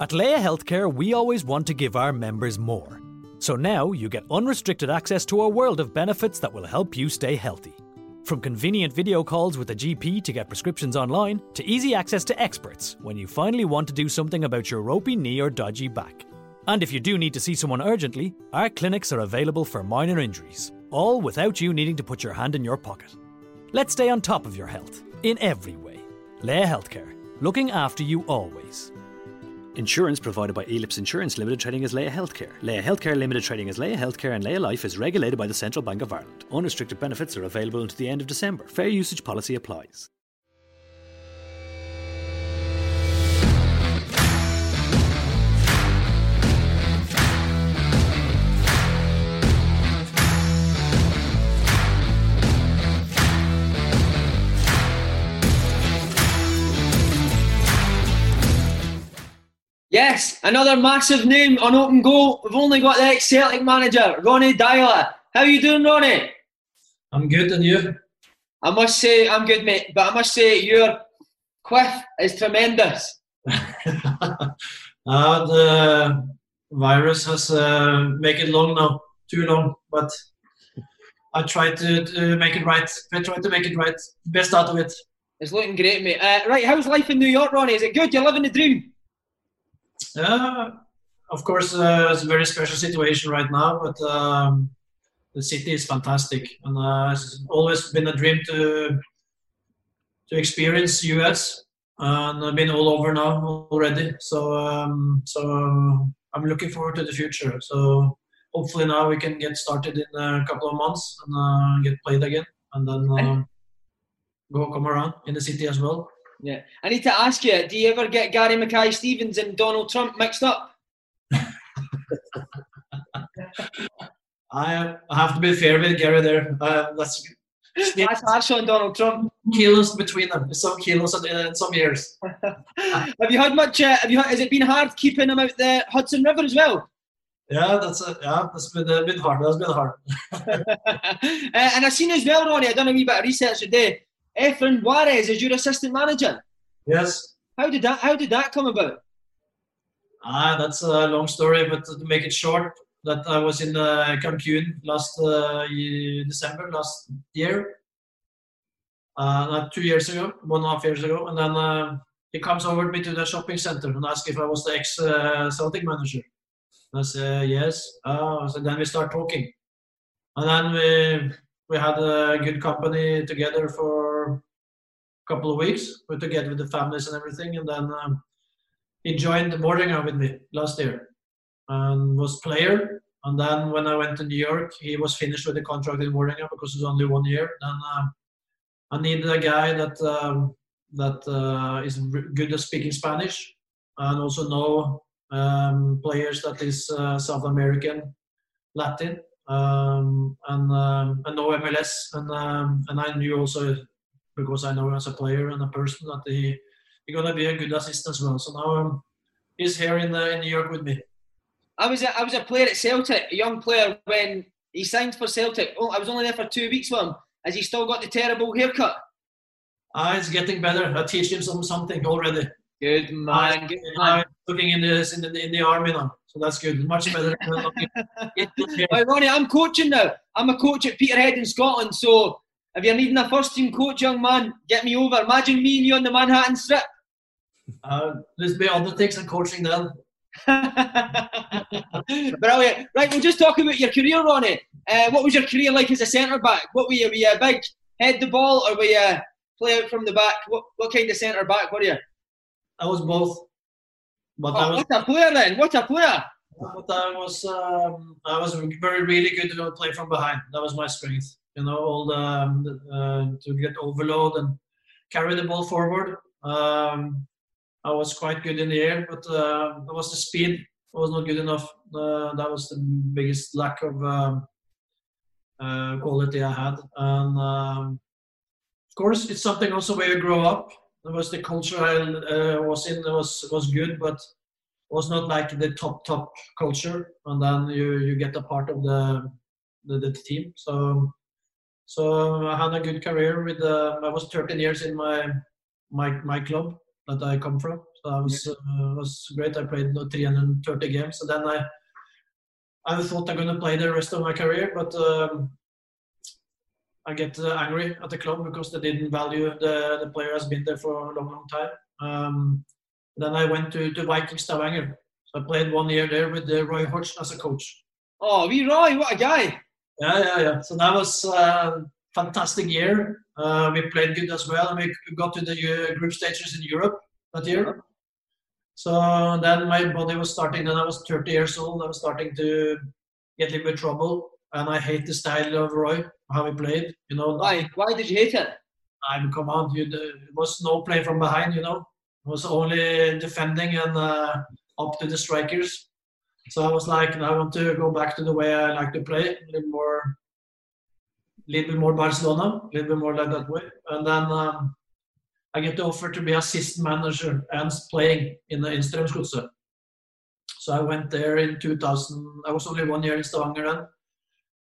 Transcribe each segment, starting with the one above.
At Laya Healthcare, we always want to give our members more. So now you get unrestricted access to a world of benefits that will help you stay healthy. From convenient video calls with a GP to get prescriptions online, to easy access to experts when you finally want to do something about your ropey knee or dodgy back. And if you do need to see someone urgently, our clinics are available for minor injuries, all without you needing to put your hand in your pocket. Let's stay on top of your health in every way. Laya Healthcare, looking after you always. Insurance provided by Elips Insurance Limited Trading as Laya Healthcare. Laya Healthcare Limited Trading as Laya Healthcare and Laya Life is regulated by the Central Bank of Ireland. Unrestricted benefits are available until the end of December. Fair usage policy applies. Yes, another massive name on open goal. We've only got the ex-Celtic manager, Ronny Deila. How are you doing, Ronnie? I'm good, and you? I must say, I'm good, mate. But I must say, your quiff is tremendous. uh, the virus has uh, make it long now, too long. But I try to, to make it right. I try to make it right. Best out of it. It's looking great, mate. Uh, right, how's life in New York, Ronnie? Is it good? You're living the dream. Uh, of course, uh, it's a very special situation right now, but um, the city is fantastic, and uh, it's always been a dream to to experience US, and I've been all over now already. So, um, so I'm looking forward to the future. So, hopefully now we can get started in a couple of months and uh, get played again, and then um, go come around in the city as well. Yeah. I need to ask you, do you ever get Gary Mackay Stevens and Donald Trump mixed up? I, have to be fair with Gary there. Uh, that's that's harsh on Donald Trump. Kilos between them, some kilos in, in some years. have you had much? Uh, have you? Had, has it been hard keeping him out the Hudson River as well? Yeah, that's a, yeah, that's been a bit hard. That's been hard. uh, and I seen as well, Ronny. I done a wee bit of research today. Efrain Juarez is your assistant manager. Yes. How did that How did that come about? Ah, that's a long story, but to make it short, that I was in uh, Cancun last uh, December last year, uh, not two years ago, one and a half years ago, and then uh, he comes over me to the shopping center and asks if I was the ex uh, Celtic manager. And I said yes. Oh, so then we start talking, and then we we had a good company together for couple of weeks. We're together with the families and everything, and then um, he joined the Vålerenga with me last year and was player. And then when I went to New York, he was finished with the contract in Vålerenga because it was only one year. Then uh, I needed a guy that um, that uh, is good at speaking Spanish and also know um, players that is uh, South American, Latin, um, and um, I know MLS, and and I knew also because I know as a player and a person that he he's gonna be a good assistant as well. So now um, he's here in uh, in New York with me. I was a, I was a player at Celtic, a young player when he signed for Celtic. Oh, I was only there for two weeks with him. Has he still got the terrible haircut? Ah, it's getting better. I teach him some something already. Good man. Good man. I'm looking in the, in the in the army now, so that's good. Much better. Right, Ronnie, I'm coaching now. I'm a coach at Peterhead in Scotland. So if you're needing a first team coach, young man, get me over. Imagine me and you on the Manhattan Strip. Uh, there's be other things than coaching then. Brilliant. Right, we'll just talk about your career, Ronnie. Uh, what was your career like as a centre back? What were you? Were you a big head the ball, or were you play out from the back? What what kind of centre back were you? I was both. But oh, I was, what a player then! What a player! But I was um, I was very really good to play from behind. That was my strength. You know, all the, um, uh, to get overload and carry the ball forward. Um, I was quite good in the air, but uh, it was the speed I was not good enough. Uh, that was the biggest lack of um, uh, quality I had. And um, of course, it's something also where you grow up. It was the culture I uh, was in was was good, but was not like the top top culture. And then you you get a part of the the, the team. So so I had a good career with. Uh, I was 13 years in my my my club that I come from. So I was uh, was great. I played 330 games. So then I I thought I'm gonna play the rest of my career, but um, I get uh, angry at the club because they didn't value the the player has been there for a long long time. Um, then I went to to Viking Stavanger. So I played one year there with uh, Roy Hodgson as a coach. Oh, we Roy, what a guy! Yeah, yeah, yeah. So that was uh, fantastic year. Uh, we played good as well, and we got to the uh, group stages in Europe that year. So then my body was starting. Then I was 30 years old. I was starting to get a little bit trouble, and I hate the style of Roy, how he played. You know. Why? Why did you hate it? I'm come on. You, it was no play from behind. You know, it was only defending and uh, up to the strikers. So I was like, I want to go back to the way I like to play, a little more, little bit more Barcelona, a little bit more like that way. And then um, I get the offer to be assistant manager and playing in the Strømsgodset. So I went there in 2000. I was only one year in Stavanger then,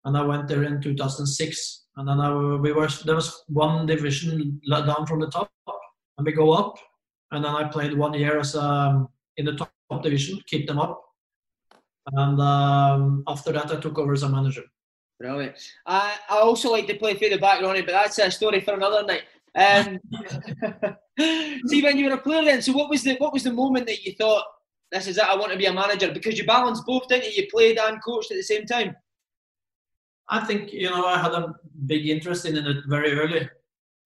and I went there in 2006. And then I, we were there was one division down from the top, and we go up. And then I played one year as um, in the top division, keep them up and um, after that, I took over as a manager. Brilliant. I, I also like to play through the back, Ronnie, but that's a story for another night. Um, see, when you were a player, then, so what was the what was the moment that you thought, "This is it. I want to be a manager"? Because you balanced both, didn't you? You played and coached at the same time. I think you know I had a big interest in it very early.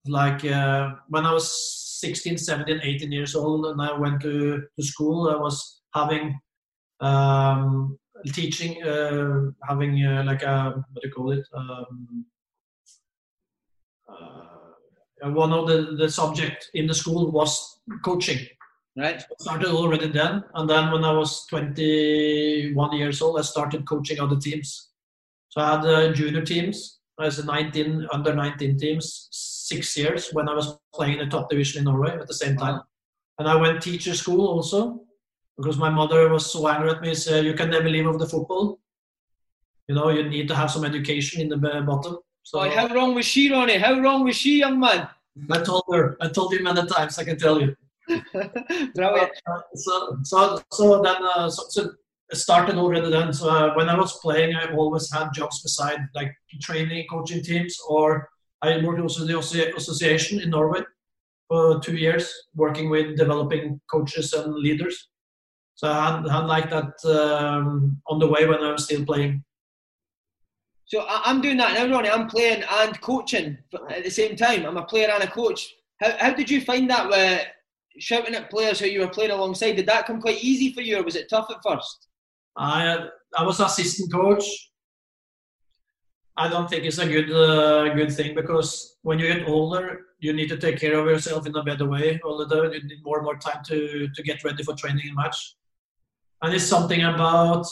Like uh, when I was 16, 17, 18 years old, and I went to, to school, I was having um, teaching, uh, having uh, like a what do you call it? Um, uh, one of the, the subject in the school was coaching. Right. So started already then, and then when I was 21 years old, I started coaching other teams. So I had uh, junior teams as a 19 under 19 teams six years when I was playing in the top division in Norway at the same time. And I went teacher school also because my mother was so angry at me. Said, "You can never leave of the football. You know, you need to have some education in the bottom." So oh, how wrong was she, Ronnie? How wrong was she, young man? I told her. I told you many times. I can tell you. Brilliant. so, so, so then, uh, so, so it started already then. So uh, when I was playing, I always had jobs beside, like training, coaching teams, or I worked also in the association in Norway for two years, working with developing coaches and leaders. So I had, had like that um, on the way when I was still playing. So I'm doing that now, Ronnie. I'm playing and coaching at the same time. I'm a player and a coach. How, how did you find that? with shouting at players who you were playing alongside. Did that come quite easy for you, or was it tough at first? I I was assistant coach. I don't think it's a good uh, good thing because when you get older, you need to take care of yourself in a better way. Although you need more and more time to to get ready for training and match and it's something about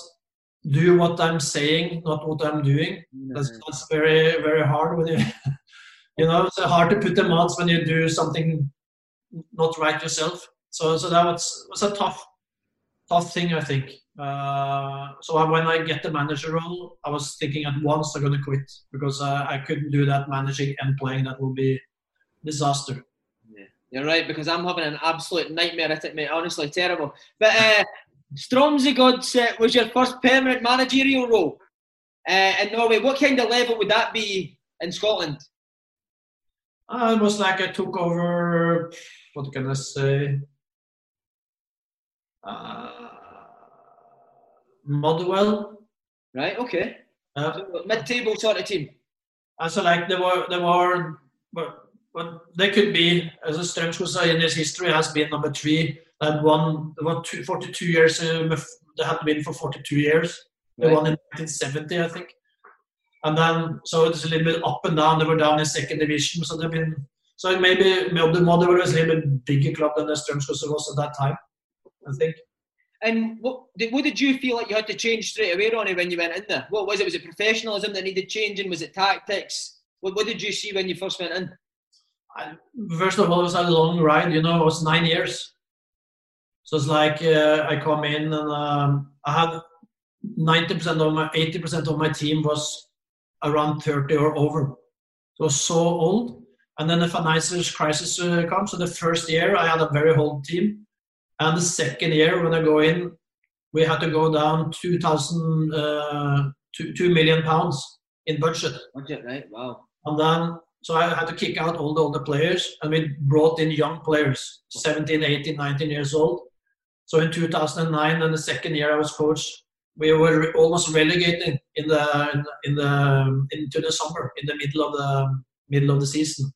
do what I'm saying, not what I'm doing. That's, that's very very hard when you you know it's hard to put them out when you do something not right yourself. So so that was was a tough tough thing I think. Uh, so when I get the manager role, I was thinking at once I'm gonna quit because uh, I couldn't do that managing and playing. That would be disaster. Yeah, you're right because I'm having an absolute nightmare at it, mate. Honestly, terrible. But uh, Strømsgodset uh, was your first permanent managerial role uh, in Norway. What kind of level would that be in Scotland? Uh, it was like I took over. What can I say? Uh, Motherwell. Right. Okay. Uh, So, mid-table sort of team. and so like they were, they were, but, but they could be as a Strømsgodset in his history has been number three. That won, won two, 42 years. Um, they had been for 42 years. They Right. won in 1970, I think. And then, so it's a little bit up and down. They were down in second division, so they've been. So maybe the Motherwell was a little bit bigger club than the Strømsgodset was at that time. I think. And what did, what did you feel like you had to change straight away, Ronnie, when you went in there? What was it? Was it professionalism that needed changing? Was it tactics? What, what did you see when you first went in? I, first of all, it was a long ride. You know, it was nine years. So it's like uh, I come in and um, I had ninety percent of my, eighty percent of my team was around thirty or over. So it was so old. And then the financial crisis uh, comes. So the first year I had a very old team, and the second year when I go in, we had to go down two thousand, uh, two, two million pounds in budget. Budget, right? Wow. And then, so I had to kick out all the older players, and we brought in young players, 17, 18, 19 years old. So in 2009, and the second year I was coach, we were almost relegated in the in, in the into the summer, in the middle of the middle of the season.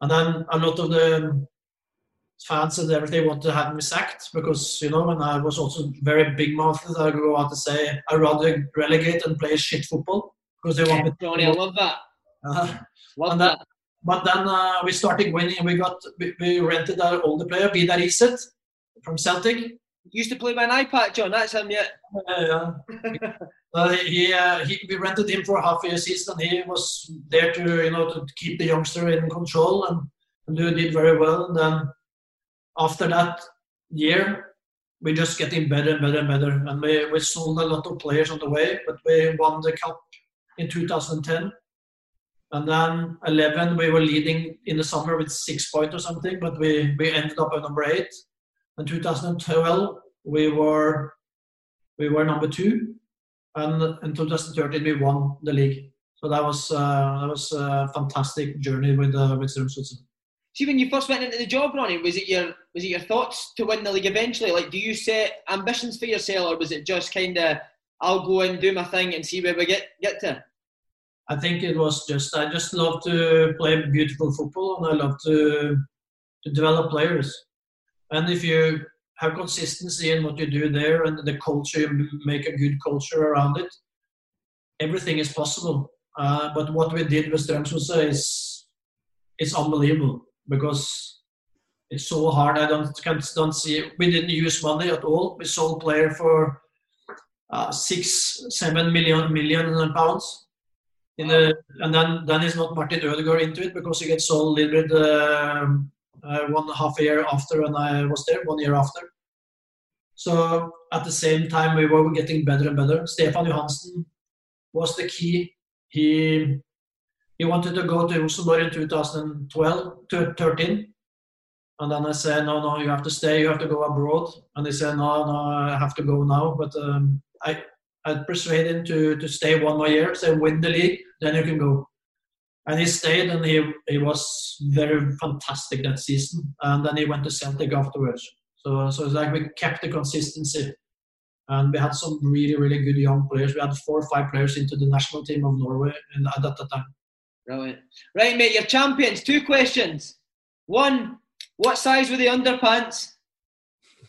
And then a lot of the fans and everything wanted to have me sacked because you know, and I was also very big mouthed. I go out to say I rather relegate and play shit football because they want me. to- I love that. Uh, Love that. that- but then uh, we started winning. We got we, we rented our older player, Vidar Riseth, from Celtic. Used to play by an iPad, John. That's him, yeah. Uh, uh, he, uh, he we rented him for half a year season. He was there to you know to keep the youngster in control and, and do, did very well. And then after that year, we just getting better and better and better. And we, we sold a lot of players on the way, but we won the cup in 2010. And then 11, we were leading in the summer with six points or something, but we, we ended up at number eight. In 2012, we were we were number two, and in 2013 we won the league. So that was uh, that was a fantastic journey with uh, with Strømsgodset. See, when you first went into the job, Ronnie, was it your was it your thoughts to win the league eventually? Like, do you set ambitions for yourself, or was it just kind of I'll go and do my thing and see where we get get to? I think it was just I just love to play beautiful football and I love to to develop players. And if you have consistency in what you do there and the culture, you make a good culture around it, everything is possible. Uh, but what we did with Strømsgodset is it's unbelievable because it's so hard. I don't can't, don't see. We didn't use money at all. We sold player for uh, six, seven million million pounds in the and then then is not Martin Ødegaard into it because he gets sold a little bit uh, uh, one half a year after when I was there, one year after. So at the same time we were getting better and better. Stefan Johansen was the key. He he wanted to go to Rosenborg in 2012 to 13. And then I said, no, no, you have to stay, you have to go abroad. And he said, no, no, I have to go now. But um, I, I persuaded him to, to stay one more year, say win the league, then you can go. And he stayed and he, he was very fantastic that season. And then he went to Celtic afterwards. So, so it's like we kept the consistency. And we had some really, really good young players. We had four or five players into the national team of Norway in, at that time. Brilliant. Right, mate, you're champions. Two questions. One, what size were the underpants?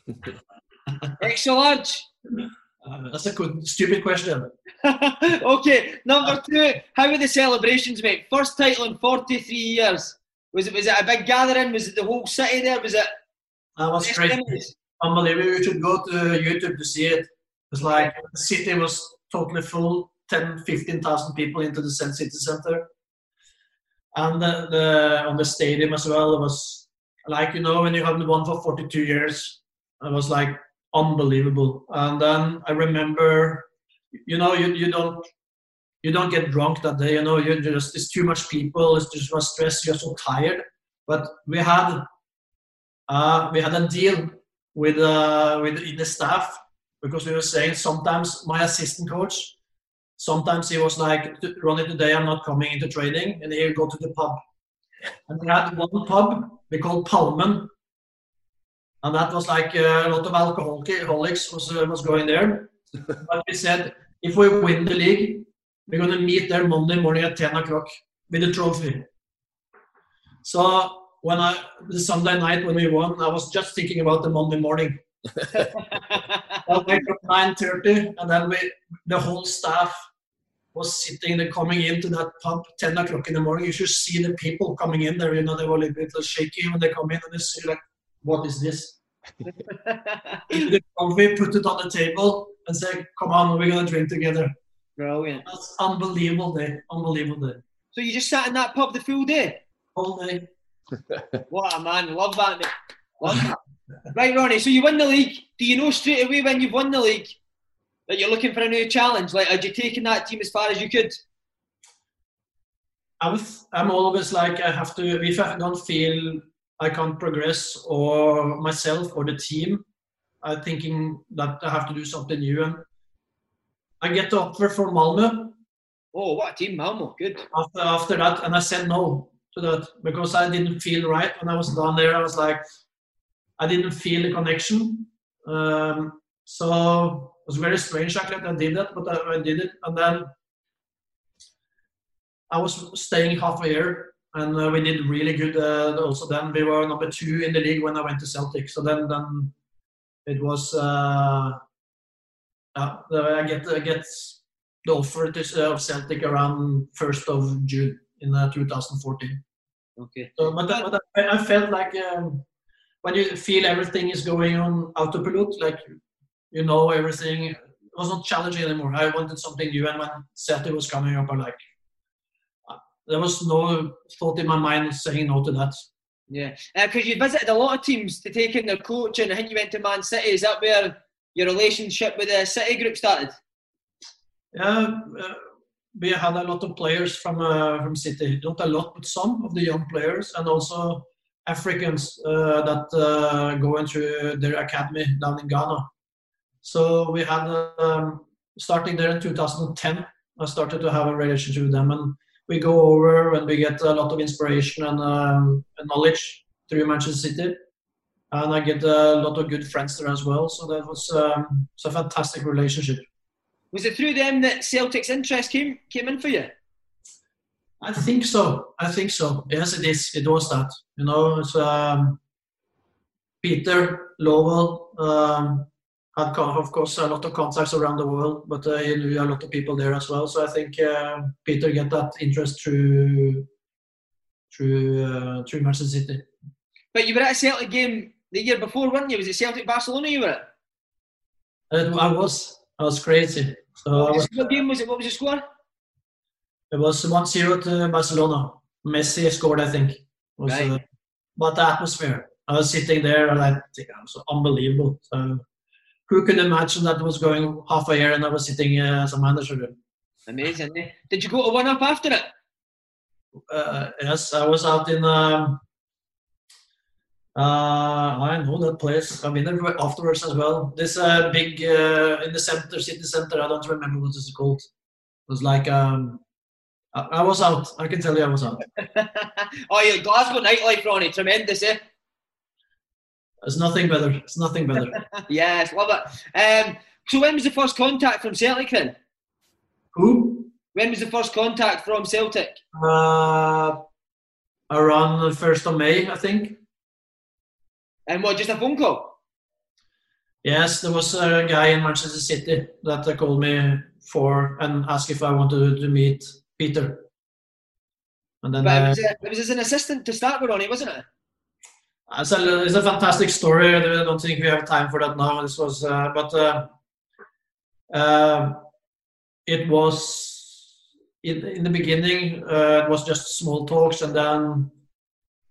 Extra large. Uh, that's a good, stupid question. okay, number two, how were the celebrations, mate? First title in 43 years. Was it was it a big gathering? Was it the whole city there? Was it That was best crazy. memories? unbelievable. You should go to YouTube to see it. It's like the city was totally full, 10, 15,000 people into the Sun City Center. And the, the on the stadium as well, it was like, you know, when you haven't won for 42 years, it was like unbelievable. And then I remember, you know, you, you don't you don't get drunk that day, you know, you just it's too much people, it's just was stress, you're so tired. But we had uh, we had a deal with uh, with the staff because we were saying sometimes my assistant coach, sometimes he was like, Ronnie, today I'm not coming into training, and he'll go to the pub. And we had one pub we called Palmen, and that was like uh, a lot of alcoholics was uh, was going there. but we said if we win the league, we're going to meet there Monday morning at 10 o'clock with the trophy. So when I the Sunday night when we won, I was just thinking about the Monday morning. I wake up 9:30, and then we the whole staff was sitting there coming into that pub 10 o'clock in the morning. You should see the people coming in there. You know, they were a little bit shaky when they come in and they see like, what is this? the coffee, put it on the table, and say, "Come on, we're gonna drink together." Brilliant. That's unbelievable day. Unbelievable day. So you just sat in that pub the full day? All day. what a man. Love that, mate. Love that. right, Ronnie. So you win the league. Do you know straight away when you've won the league that you're looking for a new challenge? Like, had you taken that team as far as you could? I'm, I'm always like, I have to, if I don't feel I can't progress or myself or the team, I'm thinking that I have to do something new. And I get the offer from Malmö. Oh, what a team, Malmö. Good. After, after that, and I said no to that because I didn't feel right when I was down there. I was like, I didn't feel the connection. Um, so it was very strange actually that I did that, but I, I did it. And then I was staying half a year and uh, we did really good. Uh, also, then we were number two in the league when I went to Celtic. So then, then it was. Uh, I get I get the offer to, of Celtic around first of June in uh, 2014. Okay. So, but, but I, I felt like um, when you feel everything is going on autopilot, like you know everything, it was not challenging anymore. I wanted something new, and when Celtic was coming up, I like there was no thought in my mind saying no to that. Yeah, because uh, you visited a lot of teams to take in their coach, and I think you went to Man City. Is that where your relationship with the City group started? Yeah, uh, we had a lot of players from uh, from City. Not a lot, but some of the young players, and also Africans uh, that uh, go into their academy down in Ghana. So we had um, starting there in 2010. I started to have a relationship with them, and we go over and we get a lot of inspiration and, um, and knowledge through Manchester City. And I get a lot of good friends there as well. So that was um, a fantastic relationship. Was it through them that Celtic's interest came came in for you? I think so. I think so. Yes, it is. It was that. You know, it's um, Peter Lawwell, um, had of course a lot of contacts around the world, but uh, he knew a lot of people there as well. So I think uh, Peter get that interest through through uh, through Manchester City. But you were at a Celtic game the year before, weren't you? Was it Celtic Barcelona you were at? I was. I was crazy. So what, was, what game was it? What was the score? It was 1-0 to Barcelona. Messi scored, I think. Was, right. Uh, but the atmosphere. I was sitting there and I think it was unbelievable. So who could imagine that was going half a year and I was sitting uh, as a manager? Amazing. Eh? Did you go to one up after it? Uh, yes, I was out in. Um, uh, I know that place. I've been there afterwards as well. This uh, big uh, in the center, city center. I don't remember what it's called. It was like um, I, I was out. I can tell you, I was out. oh, yeah, Glasgow nightlife, Ronnie, tremendous, eh? It's nothing better. It's nothing better. yes, love it. Um, so when was the first contact from Celtic then? Who? When was the first contact from Celtic? Uh, around the first of May, I think. And what? Just a phone call? Yes, there was a guy in Manchester City that called me for and asked if I wanted to meet Peter. And then but it was, uh, a, it was as an assistant to start with, on it, wasn't it? It's a, it's a fantastic story. I don't think we have time for that now. This was, uh, but uh, uh, it was in, in the beginning. Uh, it was just small talks, and then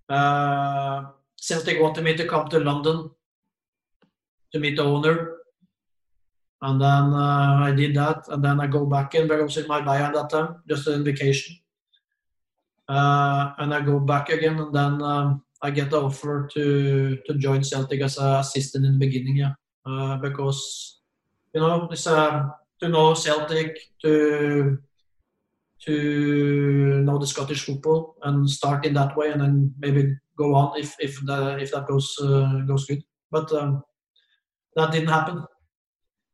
uh, Celtic wanted me to come to London to meet the owner, and then uh, I did that, and then I go back in. Was in Marbella that time, just on vacation, and I go back again, and then. Um, I get the offer to to join Celtic as an assistant in the beginning, yeah, uh, because you know it's uh, to know Celtic to to know the Scottish football and start in that way, and then maybe go on if if the if that goes uh, goes good. But um, that didn't happen.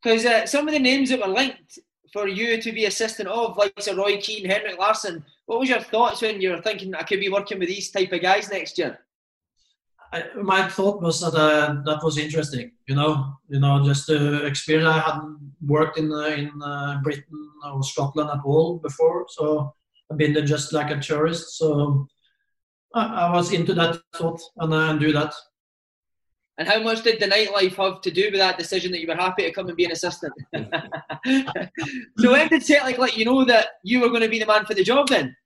Because uh, some of the names that were linked for you to be assistant of, like Sir Roy Keane, Henrik Larsson, what was your thoughts when you were thinking I could be working with these type of guys next year? I, my thought was that uh, that was interesting. You know, you know, just the experience. I hadn't worked in uh, in uh, Britain or Scotland at all before, so I've been there just like a tourist. So I, I was into that thought and, uh, do that. And how much did the nightlife have to do with that decision that you were happy to come and be an assistant? so when did Celtic like, let you know that you were going to be the man for the job then?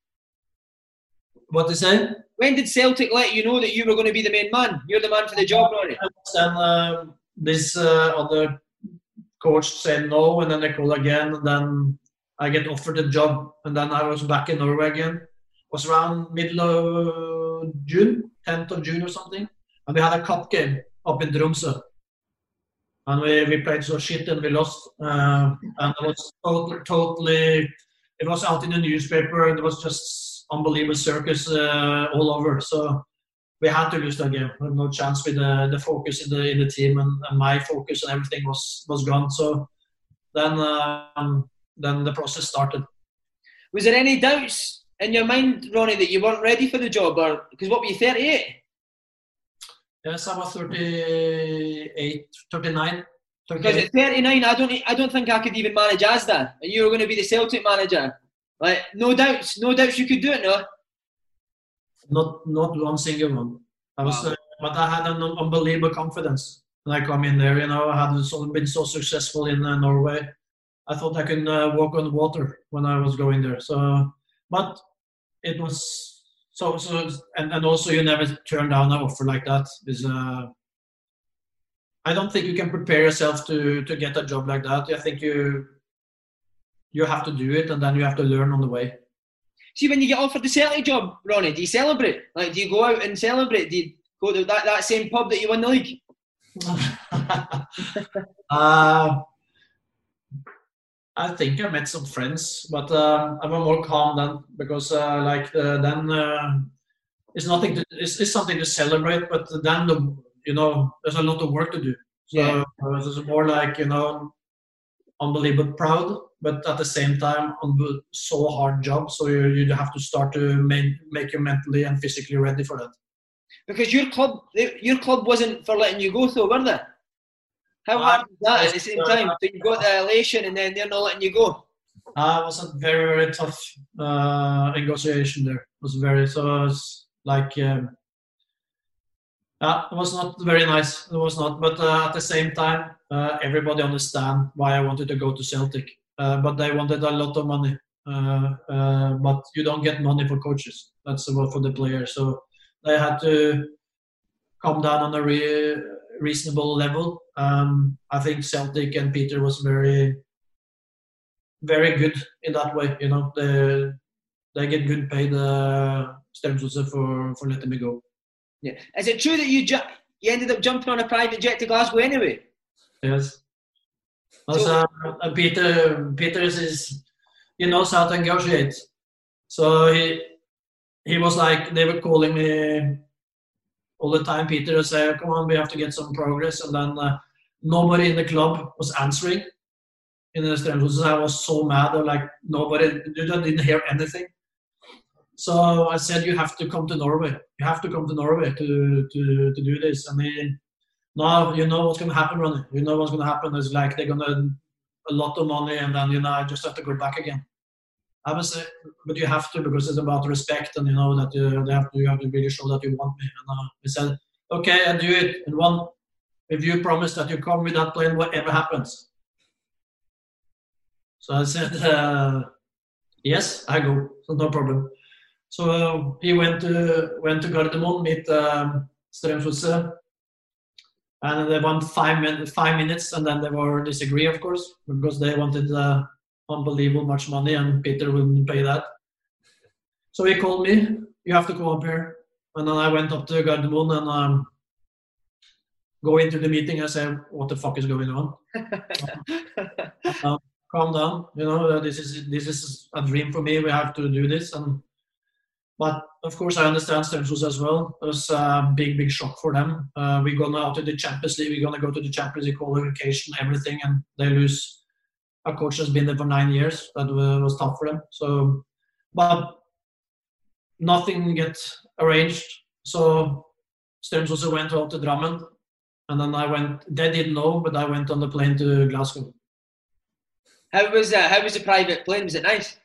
What they say? When did Celtic let you know that you were going to be the main man? You're the man for the job, Ronnie. Then uh, this uh, other coach said no, and then they call again, and then I get offered the job, and then I was back in Norway again. It was around middle of June, 10th of June or something, and we had a cup game up in Tromsø. And we, we played so shit and we lost. Uh, and it was totally, totally, it was out in the newspaper and it was just unbelievable circus uh, all over. So we had to lose that game. No chance with the, the focus in the in the team and, and my focus and everything was was gone. So then um, then the process started. Was there any doubts in your mind, Ronnie, that you weren't ready for the job, or because what were you, 38? Yes, I was 38, 39. Because at 39, I don't, I don't think I could even manage Asda, and you were going to be the Celtic manager. Like, no doubts, no doubts you could do it, no? Not, not one single one. I was, Wow. uh, but I had an unbelievable confidence when I come in there. You know, I had so, been so successful in uh, Norway. I thought I could uh, walk on water when I was going there. So, but it was so so, and, and also you never turn down an offer like that. Is uh, I don't think you can prepare yourself to to get a job like that. I think you you have to do it, and then you have to learn on the way. See, when you get offered the Celtic job, Ronnie, do you celebrate? Like, do you go out and celebrate? Do you go to that, that same pub that you won the league? uh, I think I met some friends, but uh, I was more calm then because uh, like uh, then uh, it's nothing to it's, it's something to celebrate, but then the you know there's a lot of work to do. So Yeah. it's more like you know unbelievable proud, but at the same time unbe- so hard job. So you, you have to start to make make you mentally and physically ready for that. Because your club, your club wasn't for letting you go, though, were they? How Uh, hard was that at the same time? So you got the elation and then they're not letting you go. Uh, it was a very very tough uh, negotiation there. It was very so it was like um, uh, it was not very nice. It was not, but uh, at the same time, uh, everybody understand why I wanted to go to Celtic. Uh, but they wanted a lot of money. Uh, uh, but you don't get money for coaches. That's what for the players. So they had to come down on a re- reasonable level. Um, I think Celtic and Peter was very very good in that way. You know, they they get good paid uh, for for letting me go. Yeah. Is it true that you ju- you ended up jumping on a private jet to Glasgow anyway? Yes. Uh, Peter Peter is he knows how to negotiate. So he he was like they were calling me all the time. Peter would say, "Come on, we have to get some progress," and then uh, nobody in the club was answering. In the Strømsgodset, I was so mad. or Like nobody, you didn't hear anything. So I said, "You have to come to Norway. You have to come to Norway to to to do this." And he no, you know what's going to happen, Ronnie. You know what's going to happen is like they're going to a lot of money, and then you know I just have to go back again. I was, say, but you have to because it's about respect, and you know that you, have to, you have to really show that you want me. And uh, he said, okay, I do it. And one, if you promise that you come with that plane, whatever happens. So I said, uh, yes, I go, so no problem. So uh, he went to went to Gardermoen, meet um, and they won five minutes, five minutes, and then they were disagree, of course, because they wanted uh, unbelievable much money, and Peter wouldn't pay that. So he called me. You have to come up here, and then I went up to Gardermoen and um, go into the meeting. I said, "What the fuck is going on? Calm down. You know, this is this is a dream for me. We have to do this." And but of course, I understand Strømsgodset as well. It was a big, big shock for them. Uh, we're going out to the Champions League. We're going to go to the Champions League qualification, everything, and they lose. Our coach has been there for nine years. That was tough for them. So, but nothing gets arranged. So Strømsgodset went out to Drammen, and then I went. They didn't know, but I went on the plane to Glasgow. How was that? How was the private plane? Was it nice?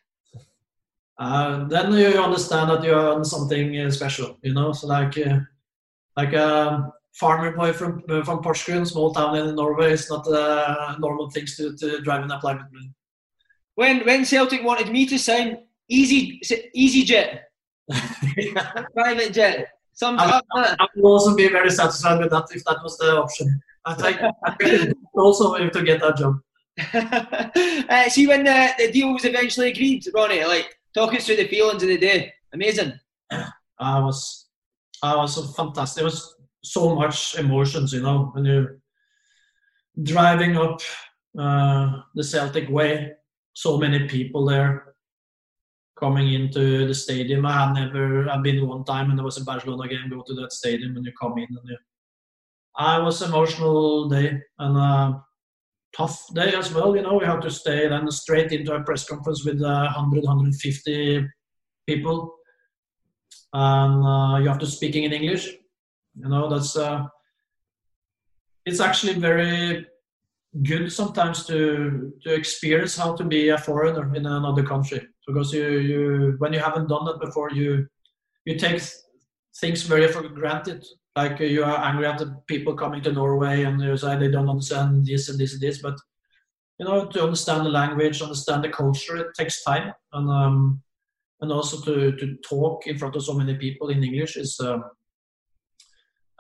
Uh, then you understand that you're on something uh, special, you know. So like, uh, like a farmer boy from uh, from Porsgrunn, small town in Norway, it's not uh, normal things to, to drive in a private plane. When when Celtic wanted me to sign Easy Easy Jet, private jet, some I, I, I would also be very satisfied with that if that was the option. I think I also to get that job. uh, see when the, the deal was eventually agreed, Ronnie, like Talk us through the feelings of the day. Amazing. I was, I was fantastic. It was so much emotions, you know, when you're driving up uh, the Celtic way. So many people there coming into the stadium. I had never, I've been one time and there was a Barcelona game. Go to that stadium and you come in and you. I was emotional day and. Uh, tough day as well. You know, we have to stay then straight into a press conference with uh, 100, 150 people, and uh, you have to speaking in English. You know, that's uh, it's actually very good sometimes to to experience how to be a foreigner in another country because you you when you haven't done that before you you take things very for granted like you are angry at the people coming to Norway and you say they don't understand this and this and this, but you know to understand the language, understand the culture, it takes time, and um, and also to to talk in front of so many people in English is. Um,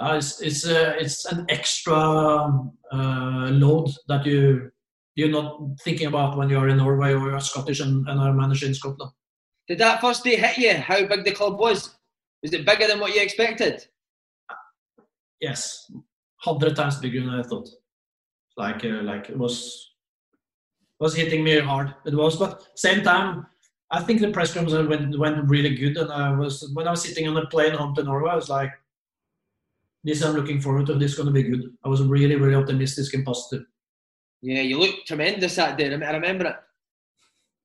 uh, it's it's, uh, it's an extra uh, load that you you're not thinking about when you're in Norway or you're Scottish and, and are managed in Scotland. Did that first day hit you? How big the club was? Is it bigger than what you expected? Yes, hundred times bigger than I thought. Like uh, like it was was hitting me hard. It was, but same time, I think the press conference went went really good. And I was when I was sitting on the plane home to Norway, I was like, "This I'm looking forward to. This is going to be good." I was really really optimistic and positive. Yeah, you looked tremendous that day. I remember it.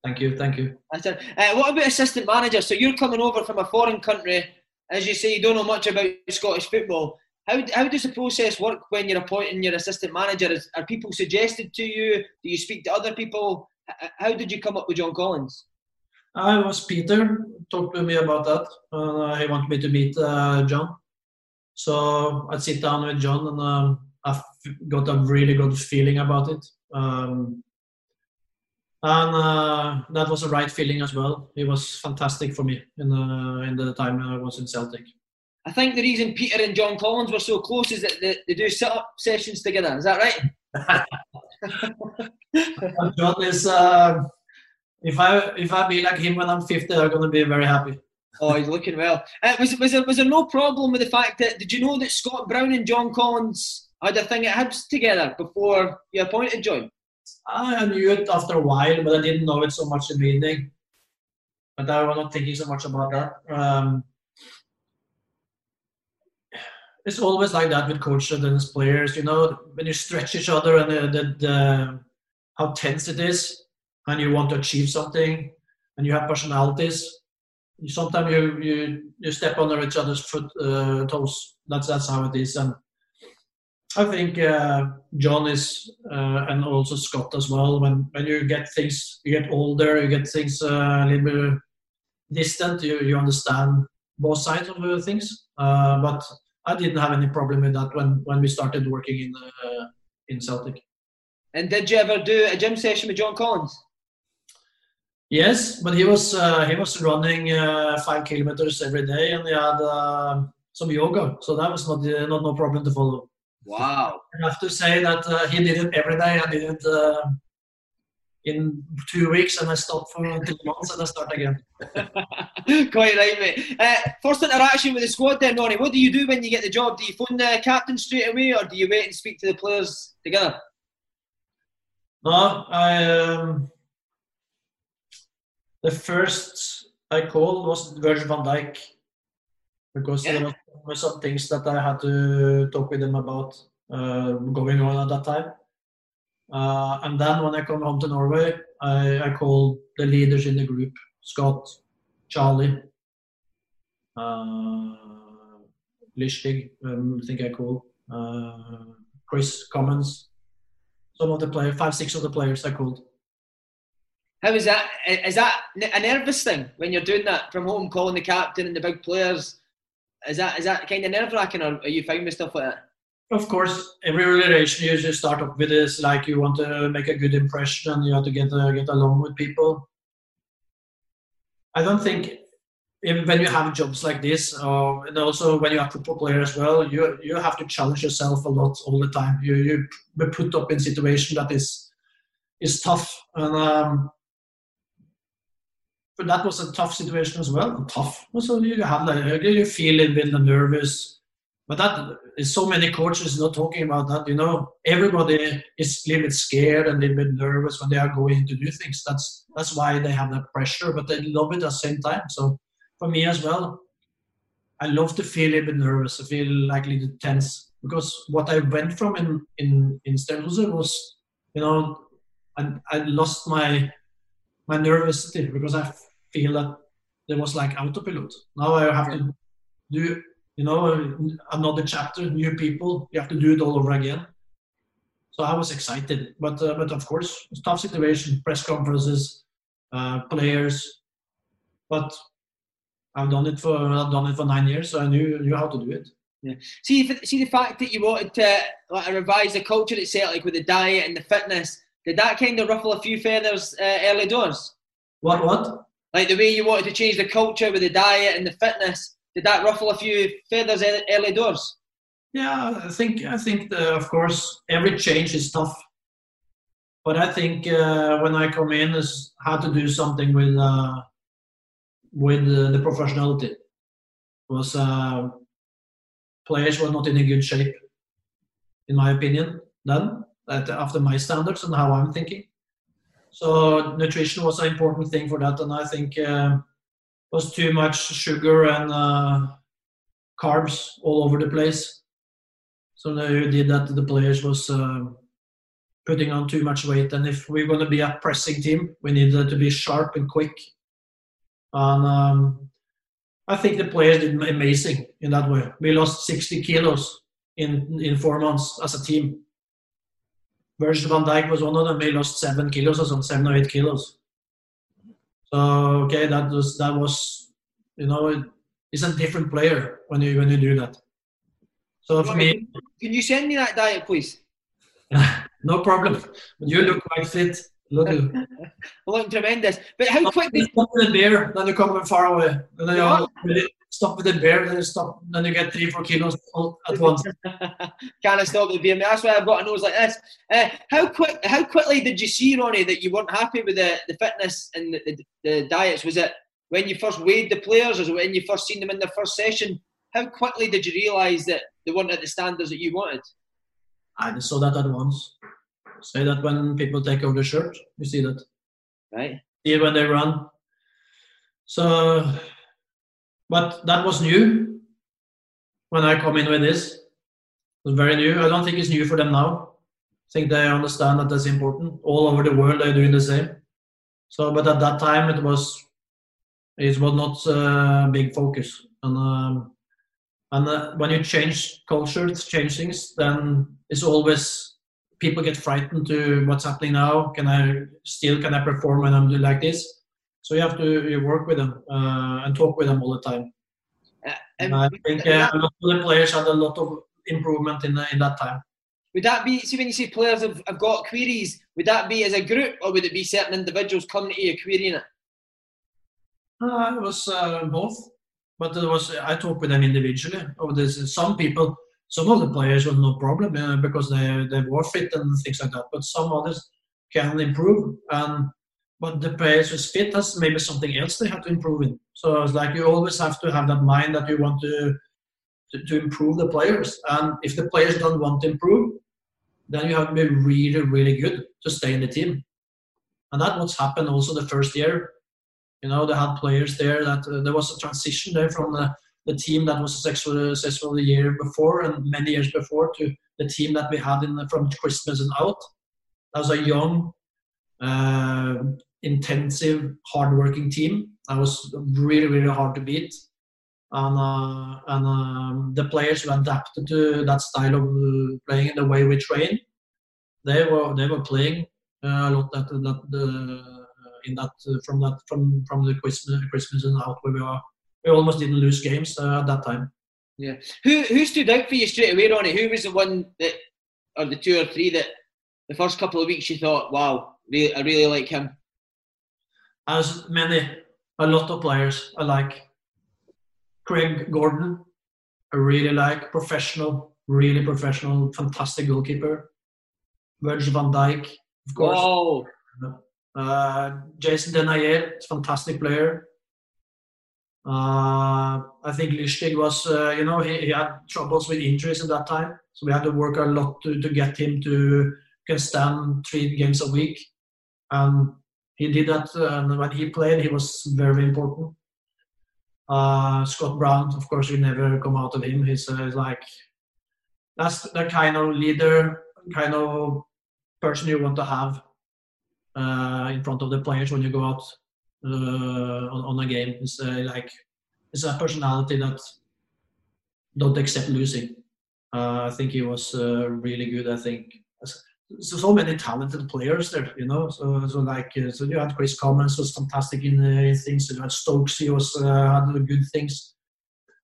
Thank you, thank you. Uh, what about assistant manager? So you're coming over from a foreign country, as you say, you don't know much about Scottish football. How, how does the process work when you're appointing your assistant manager? Is, are people suggested to you? Do you speak to other people? How did you come up with John Collins? I was Peter talked to me about that. Uh, he wanted me to meet uh, John. So I'd sit down with John and um, I got a really good feeling about it. Um, and uh, that was the right feeling as well. It was fantastic for me in the, in the time I was in Celtic. I think the reason Peter and John Collins were so close is that they, they do sit up sessions together. Is that right? John is. Uh, if I if I be like him when I'm 50, I'm gonna be very happy. Oh, he's looking well. Uh, was was there was there no problem with the fact that did you know that Scott Brown and John Collins had a thing at Hibs together before you appointed John? I knew it after a while, but I didn't know it so much in the beginning. But I was not thinking so much about that. Um, it's always like that with coaches and players. You know, when you stretch each other and the, the, the, how tense it is, and you want to achieve something, and you have personalities. Sometimes you you you step under each other's foot uh, toes. That's that's how it is, and I think uh, John is, uh, and also Scott as well. When when you get things, you get older, you get things uh, a little bit distant. You you understand both sides of things, uh, but I didn't have any problem with that when when we started working in uh, in Celtic. And did you ever do a gym session with John Collins? Yes, but he was uh, he was running uh, five kilometers every day, and he had uh, some yoga, so that was not uh, not no problem to follow. Wow! I have to say that uh, he did it every day. I did it in two weeks and I stop for two months and I start again. Quite right, mate. Uh, first interaction with the squad then, Ronnie. What do you do when you get the job? Do you phone the captain straight away or do you wait and speak to the players together? No, I. Um, the first I called was Virgil van Dijk because Yeah. there were some things that I had to talk with him about uh, going on at that time. Uh, and then when I come home to Norway, I, I the leaders in the group Scott, Charlie, uh, um, I think I call, uh, Kris Commons, some of the players, five, six of the players I called. How is that? Is that a nervous thing when you're doing that from home, calling the captain and the big players? Is that is that kind of nerve wracking, or are you fine with stuff like that? Of course, every relation you just start up with is like you want to make a good impression you have to get uh, get along with people. I don't think even when you have jobs like this, uh, and also when you are football player as well, you you have to challenge yourself a lot all the time. You you be put up in situation that is is tough, and um, but that was a tough situation as well. Tough, so you have like you feel a bit nervous, but that is so many coaches not talking about that. You know, everybody is a little bit scared and a little bit nervous when they are going to do things. That's that's why they have that pressure, but they love it at the same time. So for me as well, I love to feel a little bit nervous. I feel like a little tense because what I went from in in in Stenhuse was, you know, I I lost my my nervousness because I feel that there was like autopilot. Now I have to do you know another chapter, new people. You have to do it all over again. So I was excited, but uh, but of course, it's tough situation, press conferences, uh, players, but I've done it for I've done it for nine years, so I knew knew how to do it. Yeah. See, see the fact that you wanted to like revise the culture at Celtic with the diet and the fitness. Did that kind of ruffle a few feathers uh, early doors? What what? Like the way you wanted to change the culture with the diet and the fitness. Did that ruffle a few feathers early, doors? Yeah, I think I think the, of course every change is tough, but I think uh, when I come in is how to do something with uh, with uh, the professionality. Was uh, players were not in a good shape, in my opinion. Then that after my standards and how I'm thinking, so nutrition was an important thing for that, and I think uh, was too much sugar and uh, carbs all over the place. So they did that the players was uh, putting on too much weight. And if we're going to be a pressing team, we need to be sharp and quick. And um, I think the players did amazing in that way. We lost 60 kilos in in four months as a team. Virgil van Dijk was one of them. He lost seven kilos or something, seven or eight kilos. So okay, that was that was you know it, it's a different player when you when you do that. So for me, Can you send me that diet, please? no problem. You look quite fit. Look, Looking tremendous. But how quickly? stop with the beer, then you come far away. And then you stop with the beer, then stop, then you get three, four kilos all at once. Can't I stop the beer? That's why I've got a nose like this. Uh, how quick? How quickly did you see Ronny that you weren't happy with the, the fitness and the, the, the diets? Was it when you first weighed the players, or when you first seen them in their first session? How quickly did you realise that they weren't at the standards that you wanted? I saw that at once. Say that when people take off the shirt, you see that. Right. See it when they run. So, but that was new when I come in with this. Was very new. I don't think it's new for them now. I think they understand that that's important. All over the world, they're doing the same. So, but at that time, it was it was not a big focus. And um, and uh, when you change culture, change things, then it's always people get frightened to what's happening now. Can I still can I perform when I'm doing like this? So you have to you work with them uh, and talk with them all the time. Uh, And and I think uh, a lot of the players had a lot of improvement in in that time. would that be? See, when you say players have, have got queries, would that be as a group, or would it be certain individuals coming to you querying it? Uh, it was uh, both, but there was I talked with them individually. Oh, there's some people, some of the players was no problem uh, because they they were fit and things like that. But some others can improve, and but the players who's fit has maybe something else they have to improve in. So it's like you always have to have that mind that you want to to, to improve the players, and if the players don't want to improve, then you have to be really really good to stay in the team, and that what's happened also the first year You know, they had players there that uh, there was a transition there from the, the team that was successful, successful the year before and many years before to the team that we had in the, from Christmas and out. That was a young, uh, intensive, hardworking team. That was really, really hard to beat. And, uh, and um, the players who adapted to that style of playing and the way we train, they were they were playing uh, a lot that that uh, in that uh, from that from from the Christmas Christmas and out where we are we almost didn't lose games uh, at that time. Yeah. Who who stood out for you straight away, Ronny? Who was the one that, or the two or three that the first couple of weeks you thought, wow, really, I really like him? As many, a lot of players I like. Craig Gordon, I really like. Professional, really professional, fantastic goalkeeper. Virgil van Dijk, of course. Wow. Uh, Jason Denayer, fantastic player. Uh, I think Lustig was, uh, you know, he, he, had troubles with injuries at that time, so we had to work a lot to, to get him to can stand three games a week, and he did that. And when he played, he was very important. Uh, Scott Brown, of course, you never come out of him. He's uh, like that's the kind of leader, kind of person you want to have uh, in front of the players when you go out uh, on, on, a game. It's uh, like it's a personality that don't accept losing. Uh, I think he was uh, really good. I think so, so many talented players there, you know. So, so like uh, so you had Kris Commons was fantastic in, in things. You had Stokes, he was had good things.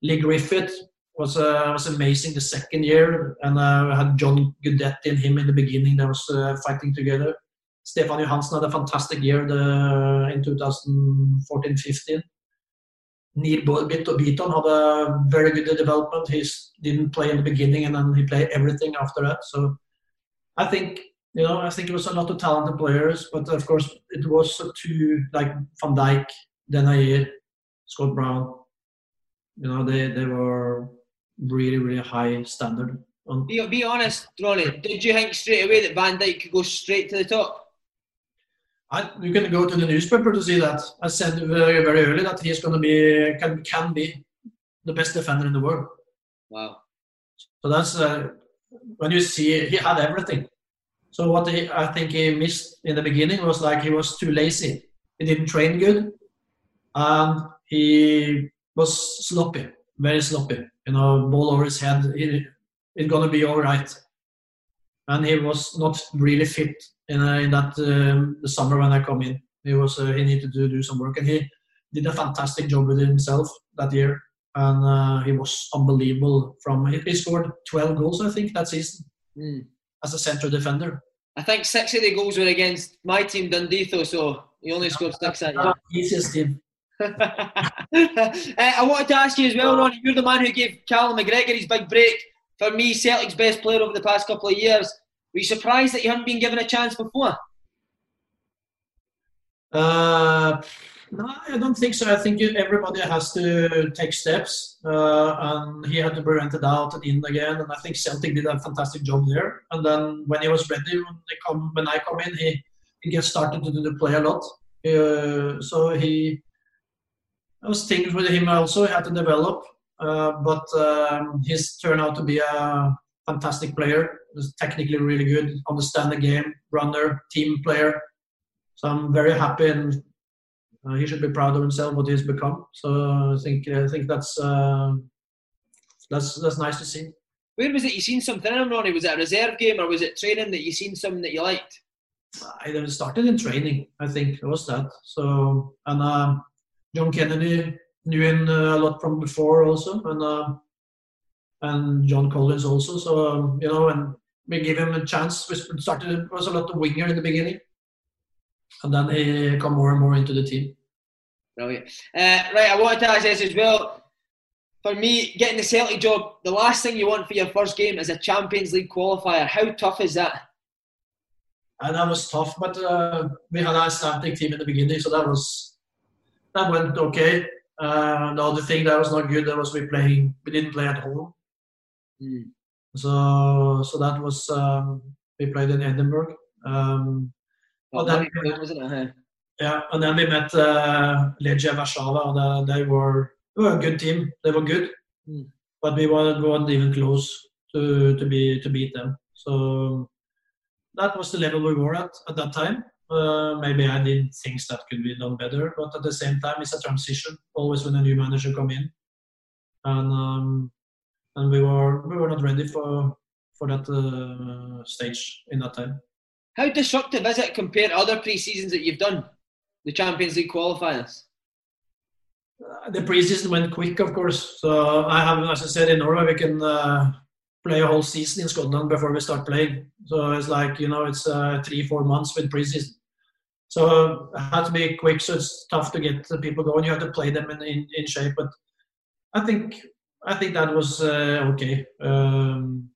Leigh Griffith was uh, was amazing the second year, and uh, had John Guidetti and him in the beginning. That was uh, fighting together. Stefan Johansen had a fantastic year the, in 2014-15. Nir Bitton had a very good development. He didn't play in the beginning, and then he played everything after that. So I think you know I think it was a lot of talented players, but of course it was two like Van Dijk, Denayer, Scott Brown. You know they they were really really high standard. Be, be honest, Ronny. Did you think straight away that Van Dijk could go straight to the top? I, you can go to the newspaper to see that. I said very, very early that he's going to be can can be the best defender in the world. Wow. So that's uh, when you see he had everything. So what he, I think he missed in the beginning was like he was too lazy. He didn't train good, and he was sloppy, very sloppy. You know, ball over his head. He, it's gonna be all right. And he was not really fit in, uh, in that um, the summer when I come in. He was uh, he needed to do some work, and he did a fantastic job with himself that year. And uh, he was unbelievable. From he scored 12 goals, I think, that season mm. as a central defender. I think six of the goals were against my team, Dundee, though, so he only scored six at you. Easiest team. uh, I wanted to ask you as well, Ronny. You're the man who gave Callum McGregor his big break. For me, Celtic's best player over the past couple of years. Were you surprised that you hadn't been given a chance before? Uh, no, I don't think so. I think everybody has to take steps, uh, and he had to be rented out and in again. And I think Celtic did a fantastic job there. And then when he was ready, when, come, when I come in, he, he gets started to do the play a lot. Uh, so he, I was thinking with him also. He had to develop, uh, but um, he's turned out to be a fantastic player was technically really good, understand the game, runner, team player. So I'm very happy, and uh, he should be proud of himself what he's become. So I think I think that's uh, that's that's nice to see. Where was it you seen something in him, Ronny? Was it a reserve game or was it training that you seen something that you liked? I started in training, I think it was that. So and uh, John Kennedy knew him uh, a lot from before also, and uh, and John Collins also. So um, you know, and we give him a chance. We started was a lot of winger in the beginning, and then he come more and more into the team. Brilliant. Uh, right, I wanted to ask this as well. For me, getting the Celtic job, the last thing you want for your first game is a Champions League qualifier. How tough is that? And that was tough, but uh, we had a Icelandic team in the beginning, so that was that went okay. Uh, the other thing that was not good that was we playing we didn't play at home. Mm. So so that was um, we played in Edinburgh. Um, well, then, wasn't it? Yeah, and then we met uh, Legia Warszawa. They, they were, they were a good team. They were good, mm. but we weren't, weren't even close to to be to beat them. So that was the level we were at at that time. Uh, maybe I did things that could be done better, but at the same time, it's a transition. Always when a new manager come in, and um, and we were we were not ready for for that uh, stage in that time. How disruptive is it compared to other pre-seasons that you've done, the Champions League qualifiers? Uh, the pre-season went quick, of course. So I have, as I said, in Norway we can uh, play a whole season in Scotland before we start playing. So it's like you know, it's uh, three four months with pre-season. So it had to be quick. So it's tough to get the people going. You have to play them in, in, in shape. But I think I think that was uh, okay. Um,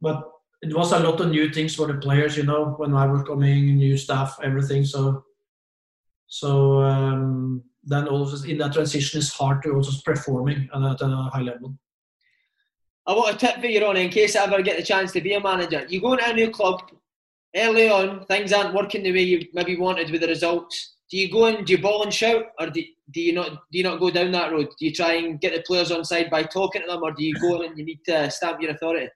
but it was a lot of new things for the players, you know, when I was coming, new staff, everything. So, so um, then also in that transition, it's hard to also performing at a high level. I want a tip for you, Ronny, in case I ever get the chance to be a manager. You go into a new club, early on, things aren't working the way you maybe wanted with the results. Do you go and do you ball and shout, or do, do you not do you not go down that road? Do you try and get the players on side by talking to them, or do you go and you need to stamp your authority?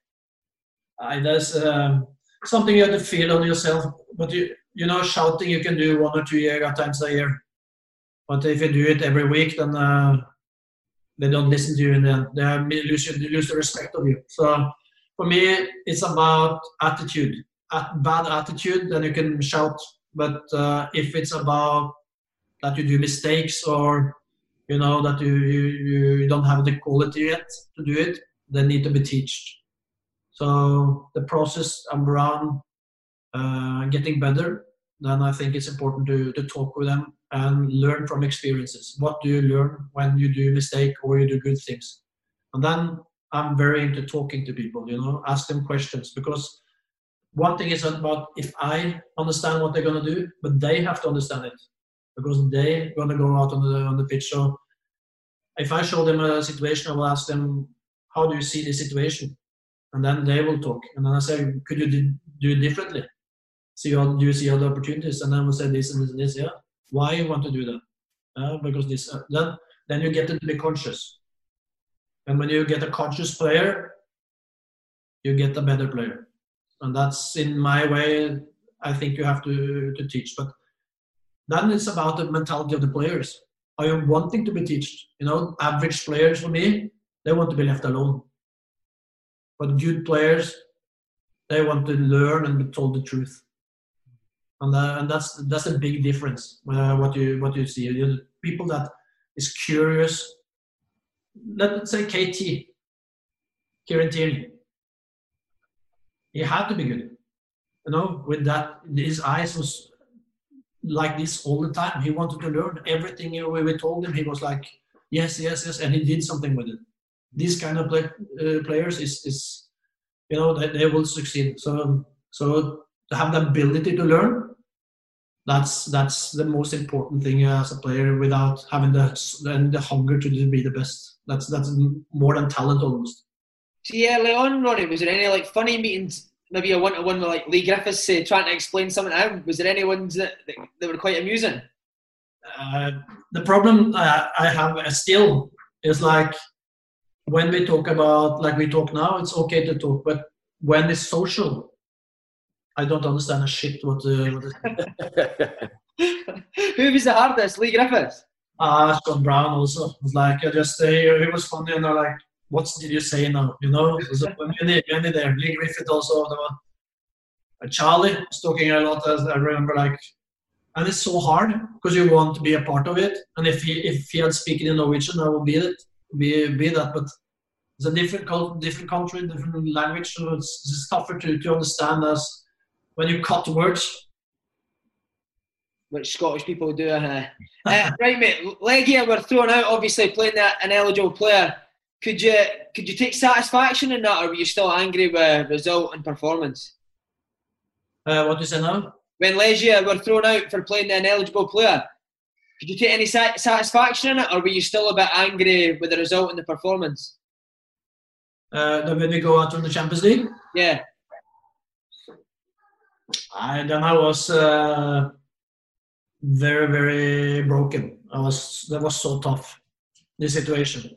Uh, that's um, something you have to feel on yourself. But you, you know, shouting you can do one or two year, times a year. But if you do it every week, then uh, they don't listen to you, and then they lose, lose the respect of you. So for me, it's about attitude. At bad attitude, then you can shout. But uh, if it's about that you do mistakes or you know that you, you, you don't have the quality yet to do it, they need to be taught. So the process around uh, getting better, then I think it's important to, to talk with them and learn from experiences. What do you learn when you do mistake or you do good things? And then I'm very into talking to people, you know, ask them questions because one thing is about if I understand what they're gonna do, but they have to understand it because they're gonna go out on the on the pitch. So if I show them a situation, I will ask them, how do you see the situation? And then they will talk. And then I say, could you do it differently? See, do you see other opportunities? And then we'll say this and this and this. Yeah, why you want to do that? Uh, because this. Uh, then then you get to be conscious. And when you get a conscious player, you get a better player. And that's in my way. I think you have to to teach, but then it's about the mentality of the players. Are you wanting to be taught? You know, average players for me, they want to be left alone but good players, they want to learn and be told the truth. And, uh, and that's that's a big difference. Uh, what you what you see, you people that is curious. Let's say KT, Kieran Tierney. He had to be good. You know, with that, his eyes was like this all the time. He wanted to learn everything we told him. He was like, yes, yes, yes, and he did something with it these kind of play, uh, players is, is you know they, they will succeed. So so to have the ability to learn that's that's the most important thing as a player without having the the hunger to be the best. That's that's more than talent almost. See early on Ronny was there any like funny meetings? Maybe a one-to-one with like Leigh Griffiths say, trying to explain something out. Was there any ones that, that, that were quite amusing? Uh, the problem uh, I have still is like when we talk about like we talk now, it's okay to talk, but when it's social, I don't understand a shit what. Uh, what Who was the hardest? Leigh Griffiths. Ah, uh, Scott Brown also. It was like I just uh, it was funny and I like, what did you say now? You know, it was many, many there. Leigh Griffith also. Were, uh, Charlie was talking a lot. As I remember, like, and it's so hard because you want to be a part of it. And if he if he had speaking in Norwegian, I would be it, be be that. But it's a different different country, different language, so it's, it's tougher to, to understand as when you cut words. Which Scottish people do. Uh, uh, right, mate. Legia were thrown out, obviously playing that an eligible player. Could you could you take satisfaction in that, or were you still angry with result and performance? Uh, what do you say now? When Legia were thrown out for playing the ineligible player, could you take any satisfaction in it, or were you still a bit angry with the result and the performance? uh, when we go out on the Champions League. Yeah. I then I was uh, very very broken. I was that was so tough. The situation.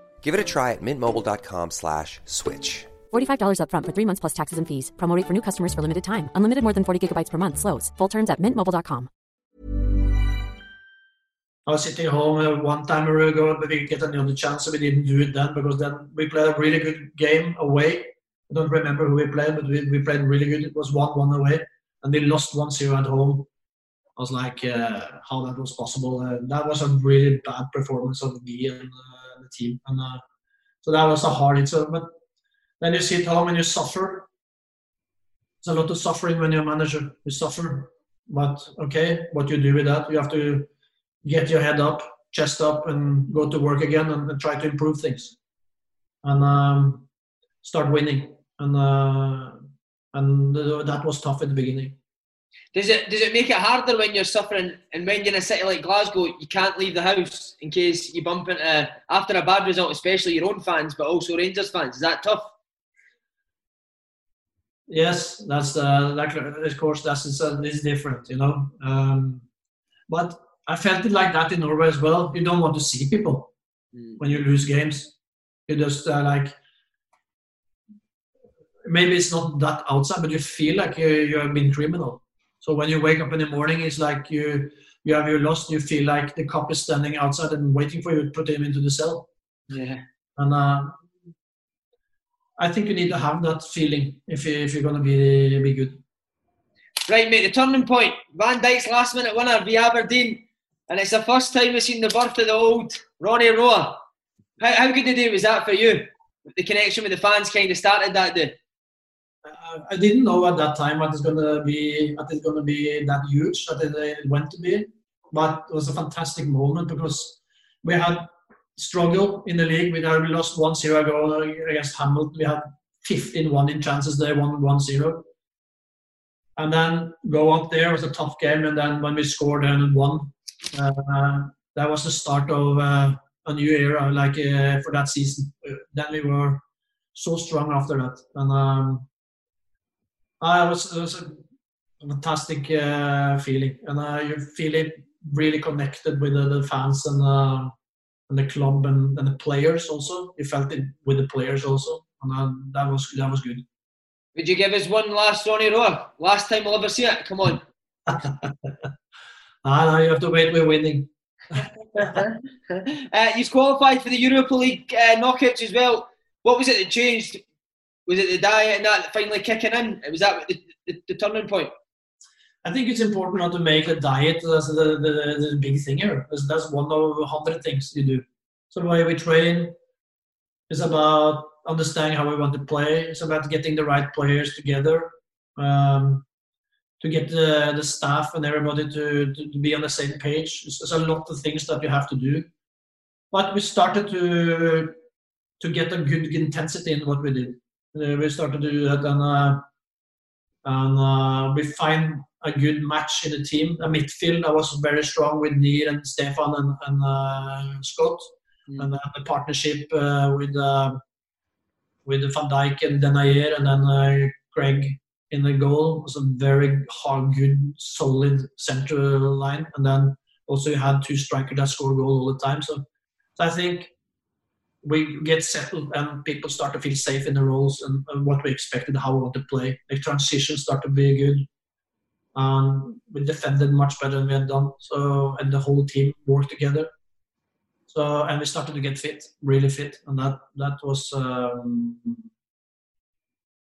Give it a try at mintmobile.com slash switch. $45 upfront for three months plus taxes and fees. Promo rate for new customers for limited time. Unlimited more than 40 gigabytes per month. Slows. Full terms at mintmobile.com. I was sitting home uh, one time ago, but we didn't get another chance, so we didn't do it then because then we played a really good game away. I don't remember who we played, but we, we played really good. It was 1 1 away, and we lost 1 0 at home. I was like, uh, how that was possible. Uh, that was a really bad performance of me and uh, the team. And uh, so that was a hard hit. So, but then you sit home and you suffer. There's a lot of suffering when you're a manager. You suffer. But okay, what you do with that, you have to get your head up, chest up, and go to work again and, and try to improve things. And um, start winning. And uh, and that was tough at the beginning. Does it does it make it harder when you're suffering and when you're in a city like Glasgow, you can't leave the house in case you bump into after a bad result, especially your own fans, but also Rangers fans. Is that tough? Yes, that's uh, like of course that's it's different, you know. Um, but I felt it like that in Norway as well. You don't want to see people mm. when you lose games. You just uh, like maybe it's not that outside, but you feel like you, you have been criminal. So when you wake up in the morning, it's like you you have your lost. You feel like the cop is standing outside and waiting for you to put him into the cell. Yeah. And uh, I think you need to have that feeling if you, if you're going to be be good. Right, mate. The turning point. Van Dijk's last minute winner via Aberdeen, and it's the first time we've seen the birth of the old Ronny Roar. How, how good a day was that for you? The connection with the fans kind of started that day. Uh, I didn't know at that time what it's gonna be. That it's gonna be that huge that it went to be, but it was a fantastic moment because we had struggle in the league. We, we lost 1 0 ago against Hamilton. We had 15 1 in chances. They won 1 0. And then go up there was a tough game. And then when we scored and won, uh, that was the start of uh, a new era like uh, for that season. Then we were so strong after that. And um, uh, it, was, it was a fantastic uh, feeling. And uh, you feel it really connected with the, the fans and uh, and the club and, and the players also. You felt it with the players also, and uh, that was that was good. Would you give us one last Ronny Roar? Last time we'll ever see it. Come on. ah, you have to wait. We're winning. uh, you qualified for the Europa League uh, knockouts as well. What was it that changed? Was it the diet and that finally kicking in? Was that the, the, the turning point? I think it's important not to make a diet the, the, the big thing here. That's, that's one of a hundred things you do. So the way we train, is about understanding how we want to play. It's about getting the right players together, um, to get the, the staff and everybody to, to, to be on the same page. There's a lot of things that you have to do. But we started to to get a good intensity in what we did. We started to do that, and uh, and uh, we find a good match in the team. A midfield that was very strong with Nir and Stefan and, and uh, Scott, mm. and the partnership with with Van Dijk and Denayer, and then Craig in the goal was a very hard, good, solid central line, and then also you had two strikers that score goal all the time. So, so I think we get settled and people start to feel safe in the roles and, and what we expected, how we want to play. The transitions start to be good. And we defended much better than we had done. So and the whole team worked together. So and we started to get fit, really fit, and that that was um,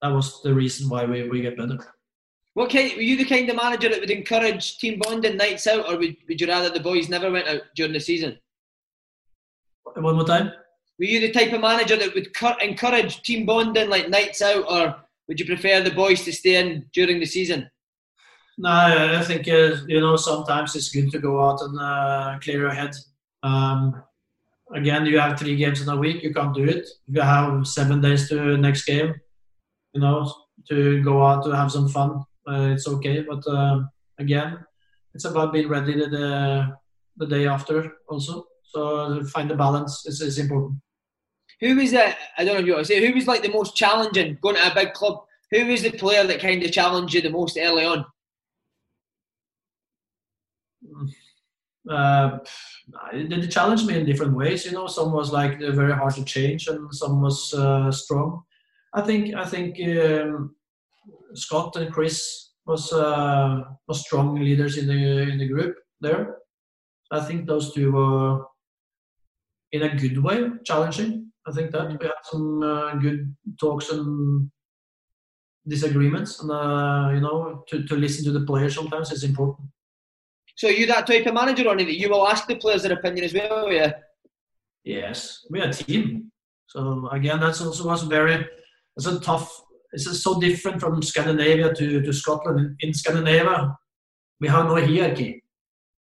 that was the reason why we, we get better. What kind? Were you the kind of manager that would encourage team bonding nights out, or would, would you rather the boys never went out during the season? One more time. Were you the type of manager that would encourage team bonding like nights out, or would you prefer the boys to stay in during the season? No, I think uh, you know sometimes it's good to go out and uh, clear your head. Um, again, you have three games in a week. You can't do it. You have seven days to next game. You know, to go out to have some fun. Uh, it's okay, but uh, again, it's about being ready the the day after also. So find the balance is, is important. Who was that? I don't know if you want to say who was like the most challenging going to a big club. Who was the player that kind of challenged you the most early on? Uh, they challenged me in different ways. You know, some was like very hard to change, and some was uh, strong. I think I think um, Scott and Kris was uh, was strong leaders in the in the group there. I think those two were in a good way challenging. I think that we had some uh, good talks and disagreements, and uh, you know, to, to listen to the players sometimes is important. So you that type of manager, it that you will ask the players their opinion as well, yeah? Yes, we are a team. So again, that's also was very. It's a tough. It's so different from Scandinavia to, to Scotland. In Scandinavia, we have no hierarchy.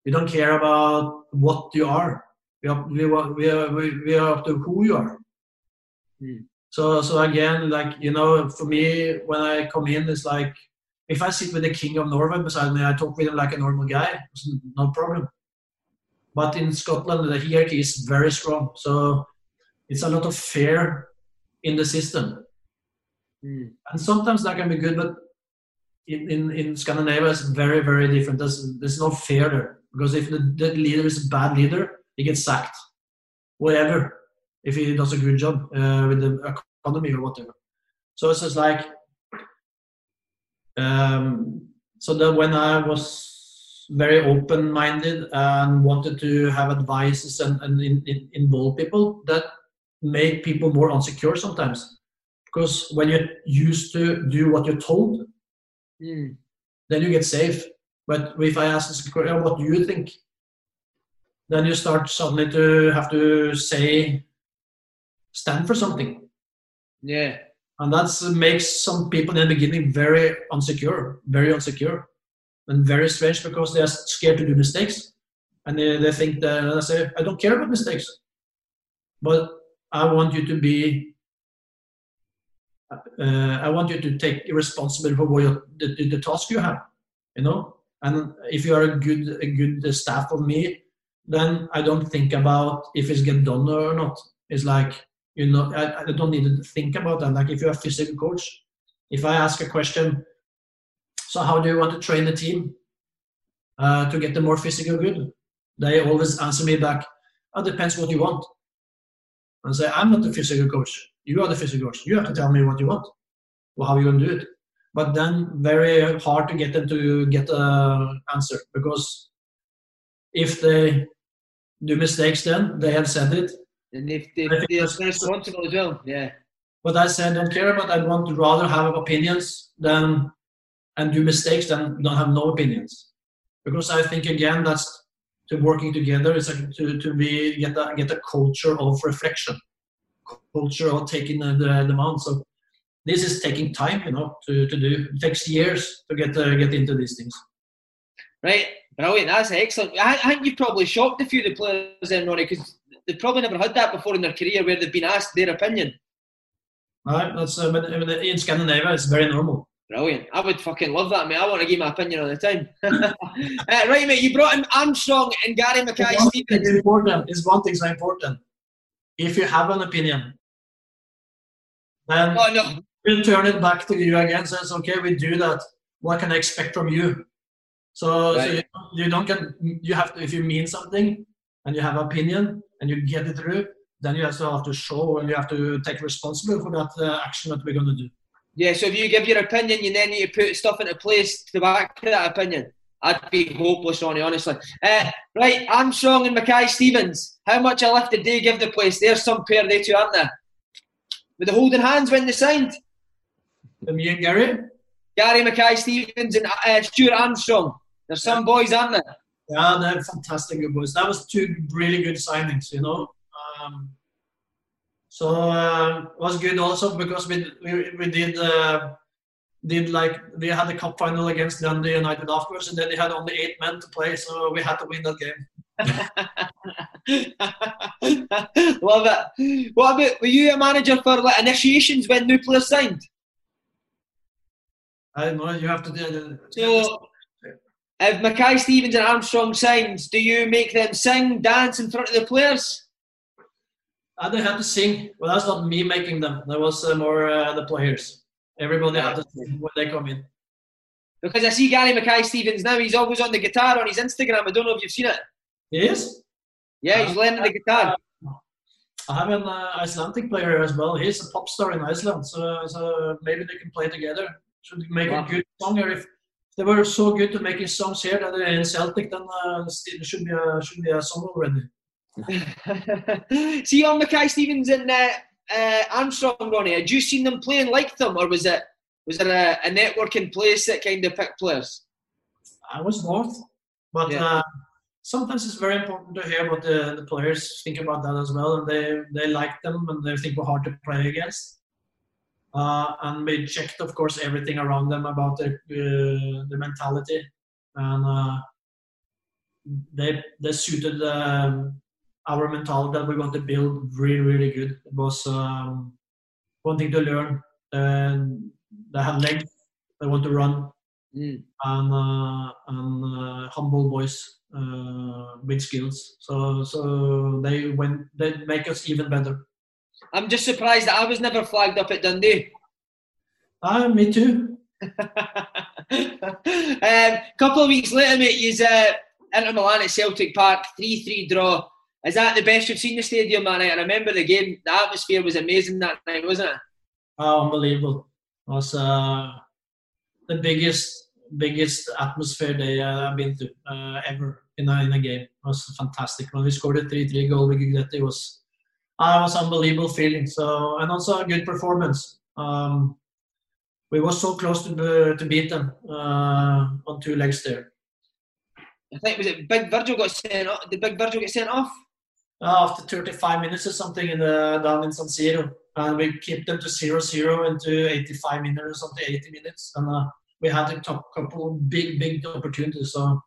We don't care about what you are. We are we are we are, we are up to who you are. Mm. So so again, like you know, for me, when I come in, it's like if I sit with the king of Norway beside me, I talk with him like a normal guy. It's no problem. But in Scotland, the hierarchy is very strong. So it's a lot of fear in the system. Mm. And sometimes that can be good, but in, in, in Scandinavia, it's very, very different. There's, there's no fear there. Because if the, the leader is a bad leader, he gets sacked. Whatever if he does a good job uh, with the economy or whatever. So it's just like, um, so that when I was very open-minded and wanted to have advices and, and in, in, involve people, that made people more insecure sometimes. Because when you're used to do what you're told, mm. then you get safe. But if I ask, what do you think? Then you start suddenly to have to say stand for something. Yeah. And that makes some people in the beginning very unsecure, very unsecure, and very strange because they are scared to do mistakes. And they, they think that I say, I don't care about mistakes, but I want you to be, uh, I want you to take responsibility for what the, the, the task you have, you know. And if you are a good a good staff of me, then I don't think about if it's get done or not. It's like you know, I, I don't need to think about that. Like if you're a physical coach, if I ask a question, so how do you want to train the team uh, to get them more physical good? They always answer me back, oh, depends what you want. And say, I'm not the physical coach. You are the physical coach. You have to tell me what you want. Well, how you going to do it? But then very hard to get them to get an answer because if they do mistakes then, they have said it, and if, if they're responsible as well, yeah. But I said, I don't care about. I want to rather have opinions than and do mistakes than don't have no opinions, because I think again that's to working together is to to be get a get a culture of reflection, culture or taking the, the demand. So this is taking time, you know, to, to do. It takes years to get uh, get into these things. Right, brilliant. That's excellent. I, I think you've probably shocked a few of the players then, Ronny, because they've probably never had that before in their career where they've been asked their opinion. Right, that's uh, in Scandinavia, it's very normal. Brilliant. I would fucking love that, mate. I want to give my opinion all the time. uh, right, mate, you brought in Armstrong and Gary Mackay Stevens. It's important. Is one thing so important. If you have an opinion, then oh, no. we'll turn it back to you again. Says, okay, we do that. What can I expect from you? So, right. so you, you, don't get you have to if you mean something and you have opinion and you get it through, then you also have to show and you have to take responsibility for that uh, action that we're going to do. Yeah, so if you give your opinion, you then need to put stuff into place to back that opinion. I'd be hopeless, Ronny, honestly. Uh, right, Armstrong and Mackay Stevens. How much a lift did they give the place? There's some pair, they two, aren't there? With the holding hands when they signed. Me and Gary? Gary Mackay Stevens and uh, Stuart Armstrong. There's some boys, aren't there? Yeah, they're fantastic boys. That was two really good signings, you know. Um, so uh, it was good also because we we, we did uh, did like we had the cup final against Dundee United afterwards, and then they had only eight men to play, so we had to win that game. Love it. What about were you a manager for like initiations when new players signed? I don't know. You have to do. So, if Mackay Stevens and Armstrong signs, do you make them sing, dance in front of the players? I don't have to sing. Well, that's not me making them. That was uh, more uh, the players. Everybody yeah. had to sing when they come in. Because I see Gary Mackay Stevens now. He's always on the guitar on his Instagram. I don't know if you've seen it. He is. Yeah, he's uh, learning the guitar. I have an uh, Icelandic player as well. He's a pop star in Iceland, so, so maybe they can play together. Should make wow. a good song. Or if they were so good to making songs here that they're in Celtic, then uh, it should be a should be a song already. See on Mackay Stevens and uh, uh, Armstrong, Ronny. Had you seen them playing like them, or was it was it a, a networking place that kind of picked players? I was both, but yeah. uh, sometimes it's very important to hear what the, the players think about that as well, and they they like them and they think we're hard to play against. Uh, and we checked, of course, everything around them about the uh, the mentality, and uh, they they suited um, our mentality that we want to build really, really good. It was um, wanting to learn. And they have legs, they want to run, mm. and uh, and uh, humble boys uh, with skills. So so they went they make us even better. I'm just surprised that I was never flagged up at Dundee. Ah, me too. um, couple of weeks later, mate, you uh, Inter Milan at Celtic Park, 3 3 draw. Is that the best you've seen the stadium that night? I remember the game. The atmosphere was amazing that night, wasn't it? Oh, unbelievable! It was uh, the biggest, biggest atmosphere day I've been to uh, ever in a, in a game. It was fantastic. When we scored a three-three goal, we got it was, uh, it was unbelievable feeling. So and also a good performance. Um, we were so close to to beat them uh, on two legs there. I think was it Big Virgil got sent off. Did Big Virgil get sent off? after 35 minutes or something in the down in San Siro, and we kept them to zero zero into 85 minutes or something, 80 minutes, and uh, we had a top couple of big big opportunities. So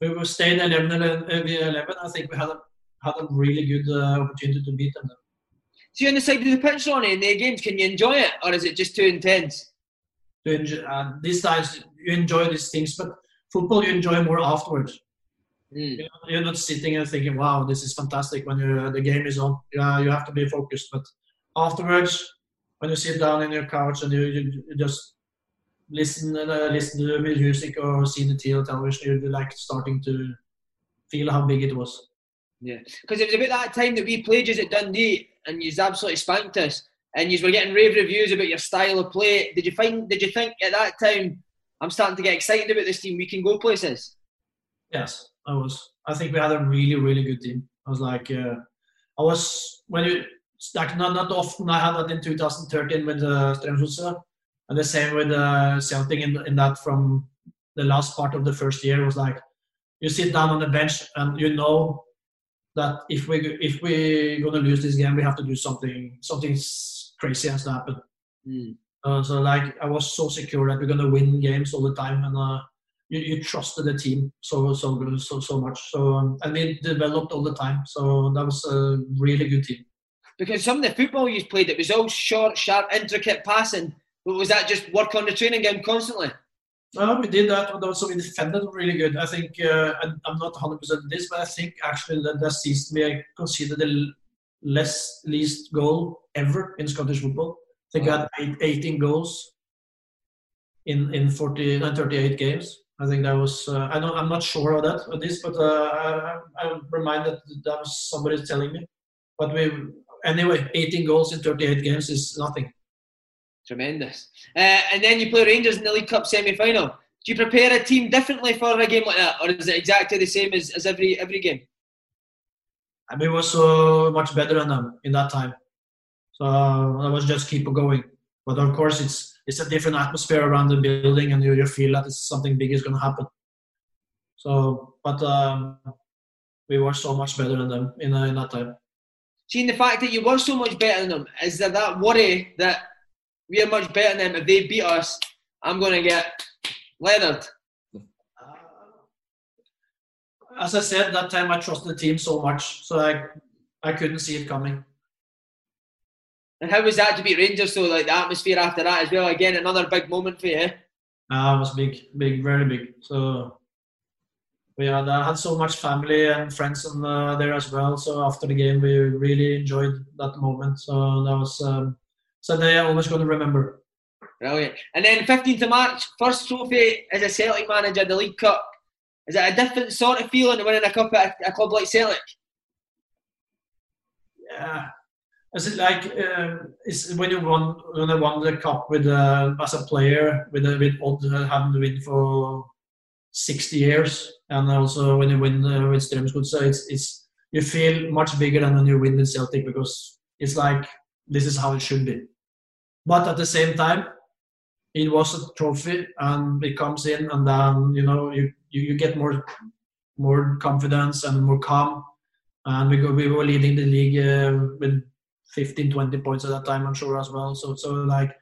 we were staying 11 11. I think we had a had a really good uh, opportunity to beat them. So you're on the side of the pitch, Ronny, in their games. Can you enjoy it, or is it just too intense? To enjoy, uh, these times you enjoy these things, but football you enjoy more afterwards. Mm. You're not sitting and thinking, "Wow, this is fantastic." When you the game is on, yeah, you have to be focused. But afterwards, when you sit down in your couch and you, you, you just listen uh, listen to the music or see the television, you're like starting to feel how big it was. Yeah, because it was about that time that we played you at Dundee, and you absolutely spanked us, and you were getting rave reviews about your style of play. Did you find? Did you think at that time? I'm starting to get excited about this team. We can go places. Yes, I was. I think we had a really, really good team. I was like, uh, I was when you like not not often. I had that in 2013 with uh, Strømsgodset, and the same with uh, Celtic in, in that from the last part of the first year was like you sit down on the bench and you know that if we if we're gonna lose this game, we have to do something something crazy has to happen. Mm. Uh, so like I was so secure that we're gonna win games all the time, and uh, you, you trusted the team so so good so so much. So um, and we developed all the time. So that was a really good team. Because some of the football you played, it was all short, sharp, intricate passing. But was that just work on the training ground constantly? Well, we did that, but also we defended really good. I think uh, I'm not 100 percent this, but I think actually that that season we considered the less least goal ever in Scottish football. They got I had 18 goals in in 40 and 38 games. I think that was uh, I don't I'm not sure of that of this, but uh, I, I'm reminded that, that was somebody telling me. But we anyway, 18 goals in 38 games is nothing. Tremendous. Uh, and then you play Rangers in the League Cup semi-final. Do you prepare a team differently for a game like that, or is it exactly the same as, as every every game? I mean, we were so much better than them in that time, so I was just keep going. But of course, it's it's a different atmosphere around the building, and you, you feel that something big is going to happen. So, but um, we were so much better than them in, uh, in that time. Seeing the fact that you were so much better than them, is there that worry that we are much better than them? If they beat us, I'm going to get leathered. As I said, that time I trusted the team so much, so I I couldn't see it coming. And how was that to beat Rangers? So like the atmosphere after that as well. Again, another big moment for you. Uh, it was big, big, very big. So we had, I had so much family and friends in, uh, there as well. So after the game, we really enjoyed that moment. So that was um, something I'm always going to remember. Brilliant. And then 15th of March, first trophy as a Celtic manager, the League Cup. Is it a different sort of feeling winning a cup at a, club like Celtic? Yeah, is it like uh, is when you won when I won the cup with uh, as a player with uh, with Odd uh, having win for 60 years, and also when you win uh, with Strømsgodset, so it's it's you feel much bigger than when you win with Celtic because it's like this is how it should be. But at the same time, it was a trophy, and it comes in, and then you know you you, you get more more confidence and more calm. And we go, we were leading the league uh, with 15, 20 points at that time, I'm sure as well. So, so like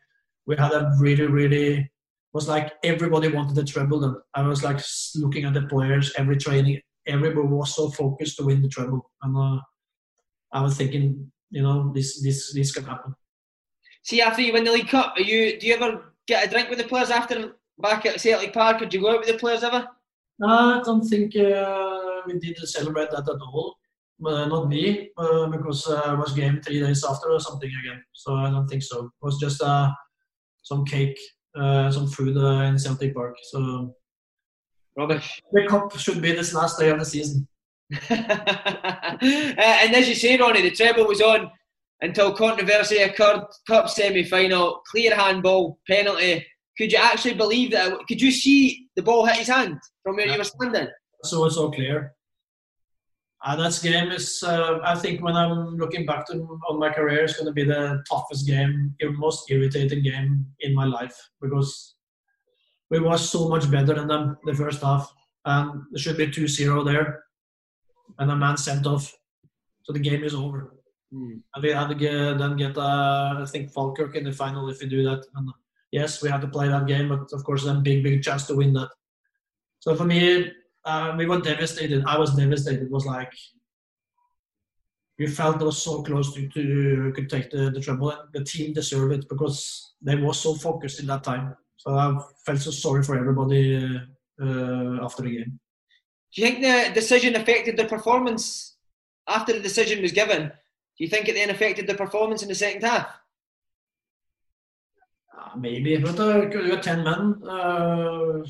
we had a really, really was like everybody wanted the treble. And I was like looking at the players, every training, everybody was so focused to win the treble. And uh, I was thinking, you know, this this this can happen. See, after you win the League Cup, are you do you ever get a drink with the players after back at Celtic Park, or do you go out with the players ever? No, I don't think uh, we did celebrate that at all. Uh, not me, uh, because uh, I was game three days after or something again. So I don't think so. It was just uh, some cake, uh, some food uh, in Celtic Park. So rubbish. The cup should be this last day of the season. and as you say, Ronny, the treble was on until controversy occurred. Cup semi-final, clear handball, penalty. Could you actually believe that? Could you see the ball hit his hand from where yeah. you were standing? So it's all clear. Uh, that game is, uh, I think, when I'm looking back to, on my career, it's going to be the toughest game, the most irritating game in my life because we were so much better than them the first half, and there should be 2-0 there, and a man sent off, so the game is over. Mm. And we had to get, then get, uh, I think, Falkirk in the final if we do that. And yes, we had to play that game, but of course, then big, big chance to win that. So for me, uh, we were devastated. I was devastated. It was like you felt it was so close to, to could take the, the treble. And the team deserved it because they were so focused in that time. So I felt so sorry for everybody uh, uh, after the game. Do you think the decision affected the performance after the decision was given? Do you think it then affected the performance in the second half? Uh, maybe, but uh, you got ten men. Uh,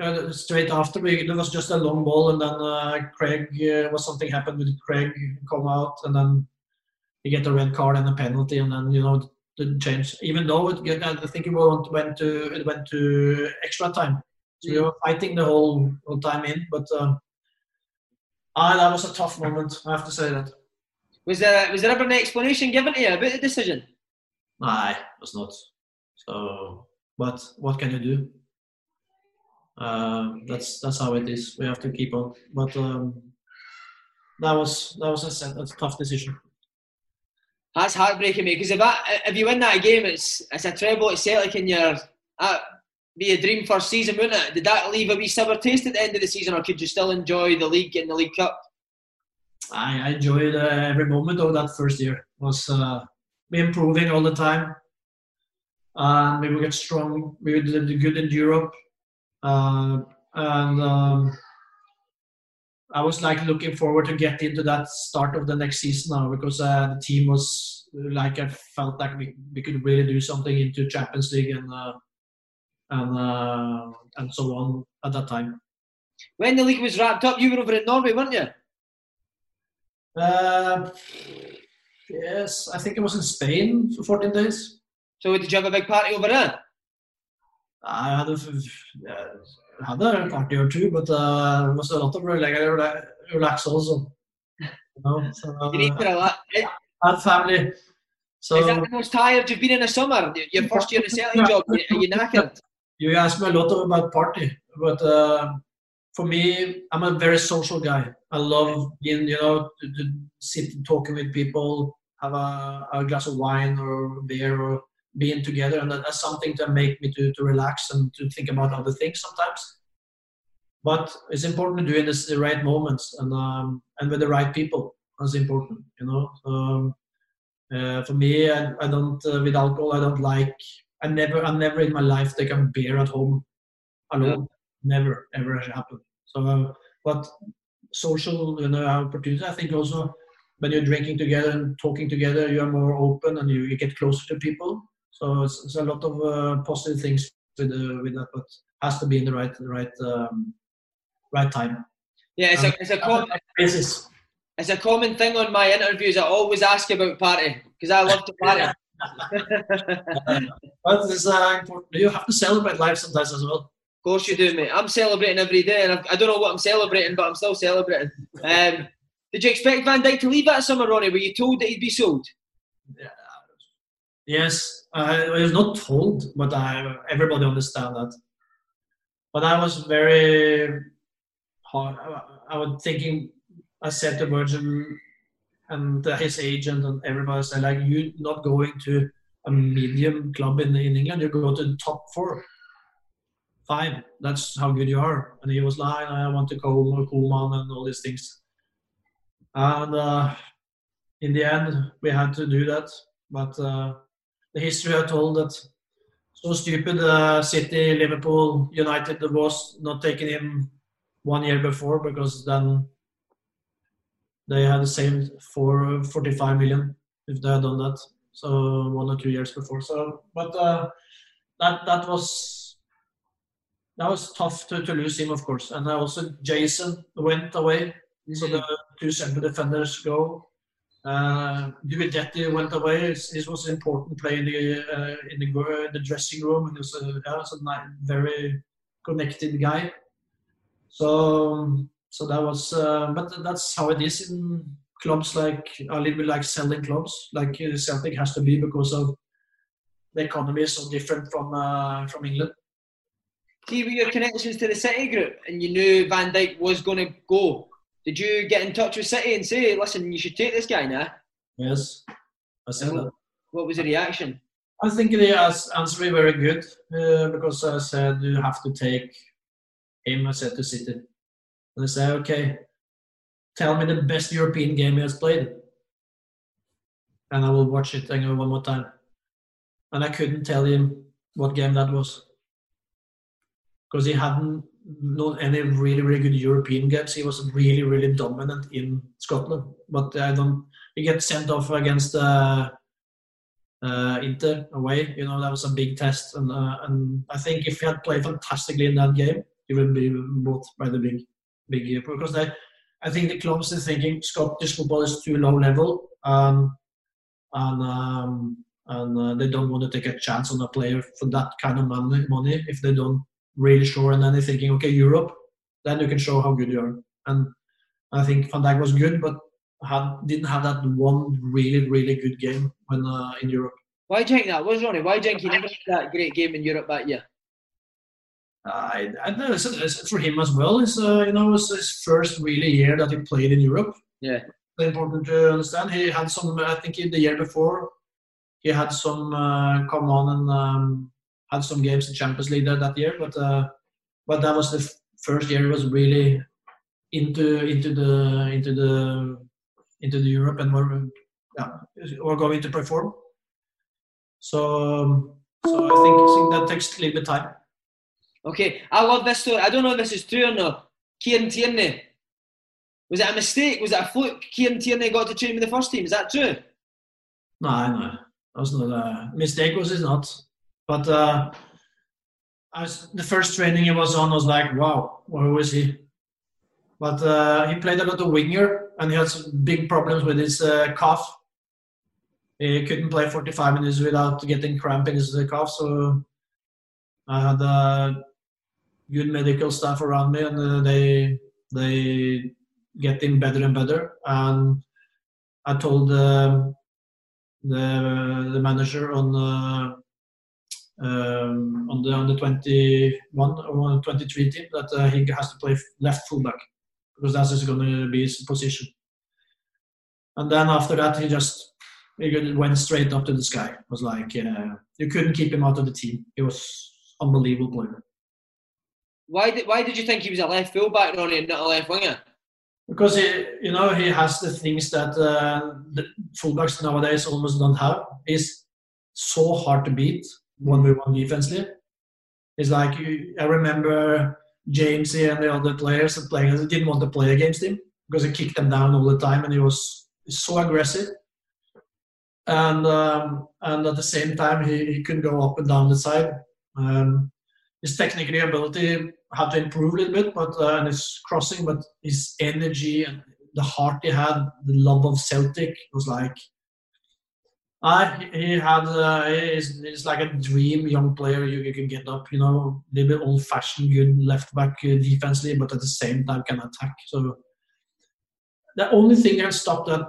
uh, straight after. We, there was just a long ball and then uh, Craig uh, was something happened with Craig come out and then he get a red card and a penalty and then you know didn't change. Even though it, I think it went to it went to extra time. So we were fighting the whole, whole time in but um, ah that was a tough moment I have to say that was there was there ever an explanation given to you about the decision nah it was not so but what can you do uh, that's that's how it is. We have to keep on. But um, that was that was a, a tough decision. That's heartbreaking, mate. Because if that, if you win that game, it's it's a treble at Celtic, and you're that be a dream first season, wouldn't it? Did that leave a wee sour taste at the end of the season, or could you still enjoy the league and the League Cup? I enjoyed uh, every moment of that first year. It was uh, improving all the time, and we get strong. We did good in Europe, uh, and um, I was like looking forward to get into that start of the next season now because uh, the team was like I felt like we, we could really do something into Champions League and uh, and uh, and so on at that time. When the league was wrapped up, you were over in Norway, weren't you? Uh, yes, I think it was in Spain for 14 days. So did you have a big party over there? I had a, uh, had a party or two, but uh, there was a lot of relax, relax also. You know, so, you need to relax. Had family. So, Is that the most tired you've been in a summer? Your first year in the Celtic job, are you knackered? You asked me a lot about party, but uh, for me, I'm a very social guy. I love being, you know, to, to sit and talking with people, have a, a, glass of wine or beer, or being together, and that's something to make me to, to relax and to think about other things sometimes. But it's important to do it in the right moments and um, and with the right people. That's important, you know. Um, uh, for me, I, I don't uh, with alcohol. I don't like. I never, I never in my life take a beer at home alone. Never, ever happened. So, uh, but social, you know, opportunities. I think also when you're drinking together and talking together, you are more open and you, you get closer to people. So it's, it's a lot of uh, positive things with uh, with that, but has to be in the right the right um, right time. Yeah, it's um, a it's a common basis. It's a common thing on my interviews. I always ask about party because I love to party. but it's uh, important. You have to celebrate life sometimes as well. Of course you do, mate. I'm celebrating every day, and I don't know what I'm celebrating, but I'm still celebrating. Um, did you expect Van Dijk to leave that summer, Ronny? Were you told that he'd be sold? Yes, I was not told, but I, everybody understand that. But I was very hard. I was thinking. I said to Virgil and his agent and everybody said like you're not going to a medium club in, in England, you go to the top four. Five. That's how good you are. And he was like, I want to go more Koeman and all these things. And uh, in the end, we had to do that. But uh, the history I told that so stupid uh, City, Liverpool, United was not taking him one year before because then they had the same for 45 million if they had done that. So one or two years before. So, but uh, that that was that was tough to, to lose him, of course. And also Jason went away, mm-hmm. so the two central defenders go. Uh, Guidetti went away. This was an important play in the uh, in the, uh, the dressing room, and he was a, yeah, was a very connected guy. So so that was, uh, but that's how it is in clubs like a little bit like selling clubs, like uh, Celtic has to be because of the economy is so different from uh, from England. See, with your connections to the City group, and you knew Van Dijk was going to go. Did you get in touch with City and say, "Listen, you should take this guy now"? Yes, I said what, that. What was the reaction? I think the answer was very good uh, because I said you have to take him. I said to City and they say, okay, tell me the best European game he has played. And I will watch it again one more time. And I couldn't tell him what game that was. Because he hadn't known any really, really good European games. He was really, really dominant in Scotland. But I don't, he gets sent off against uh, uh, Inter away. You know, that was a big test. And, uh, and I think if he had played fantastically in that game, he would be bought by the big big because they, I think the clubs are thinking Scottish football is too low level, um, and um, and uh, they don't want to take a chance on a player for that kind of money, money if they don't really sure. And then they're thinking, okay, Europe, then you can show how good you are. And I think Van Dijk was good, but had, didn't have that one really really good game when uh, in Europe. Why do you think that was Ronny? Why do you think he never had that great game in Europe that year? I, I know it's, it's, for him as well. It's uh, you know it's his first really year that he played in Europe, Yeah. It's important to understand. He had some, I think, in the year before, he had some uh, come on and um, had some games in Champions League there that year, but uh, but that was the f- first year he was really into into the into the into the Europe and were yeah were going to perform. So um, so I think, I think that takes a little bit time. Okay, I love this story. I don't know if this is true or not. Kieran Tierney. Was it a mistake? Was it a fluke? Kieran Tierney got to train with the first team. Is that true? No, no, that was not a mistake. Was it not? But uh, the first training he was on was like, wow, where was he? But uh, he played a lot of winger, and he had some big problems with his uh, calf. He couldn't play 45 minutes without getting cramp in his uh, calf. So I had uh, good medical staff around me, and uh, they they get him better and better. And I told um, the the manager on uh, um, on the on the 21 or on the 23 team that uh, he has to play left fullback because that's just going to be his position. And then after that, he just he went straight up to the sky. It was like uh, you couldn't keep him out of the team. He was unbelievable player. Why did Why did you think he was a left fullback, Ronny, and not a left winger? Because he, you know, he has the things that uh, the fullbacks nowadays almost don't have. He's so hard to beat one v one defensively. It's like you, I remember Jamesy and the other players that playing didn't want to play against him because he kicked them down all the time and he was so aggressive. And um, and at the same time he, he couldn't go up and down the side. Um, his technical ability had to improve a little bit, but uh, and his crossing, but his energy and the heart he had, the love of Celtic was like. Uh, he had uh, he's, he's like a dream young player you, you can get up, you know, a little bit old fashioned, good left back uh, defensively, but at the same time can attack. So the only thing that stopped that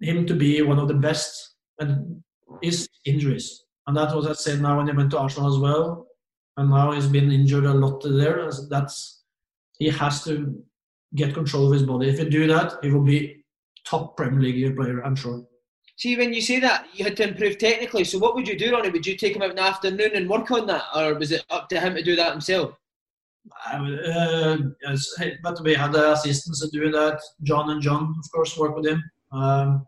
him to be one of the best and is injuries. And that was I said now when he went to Arsenal as well and now he's been injured a lot there. That's he has to get control of his body. If he do that, he will be top Premier League player, I'm sure. See, when you say that, you had to improve technically. So, what would you do, Ronny? Would you take him out in the afternoon and work on that, or was it up to him to do that himself? Uh, but we had assistants doing that. John and John, of course, work with him, um,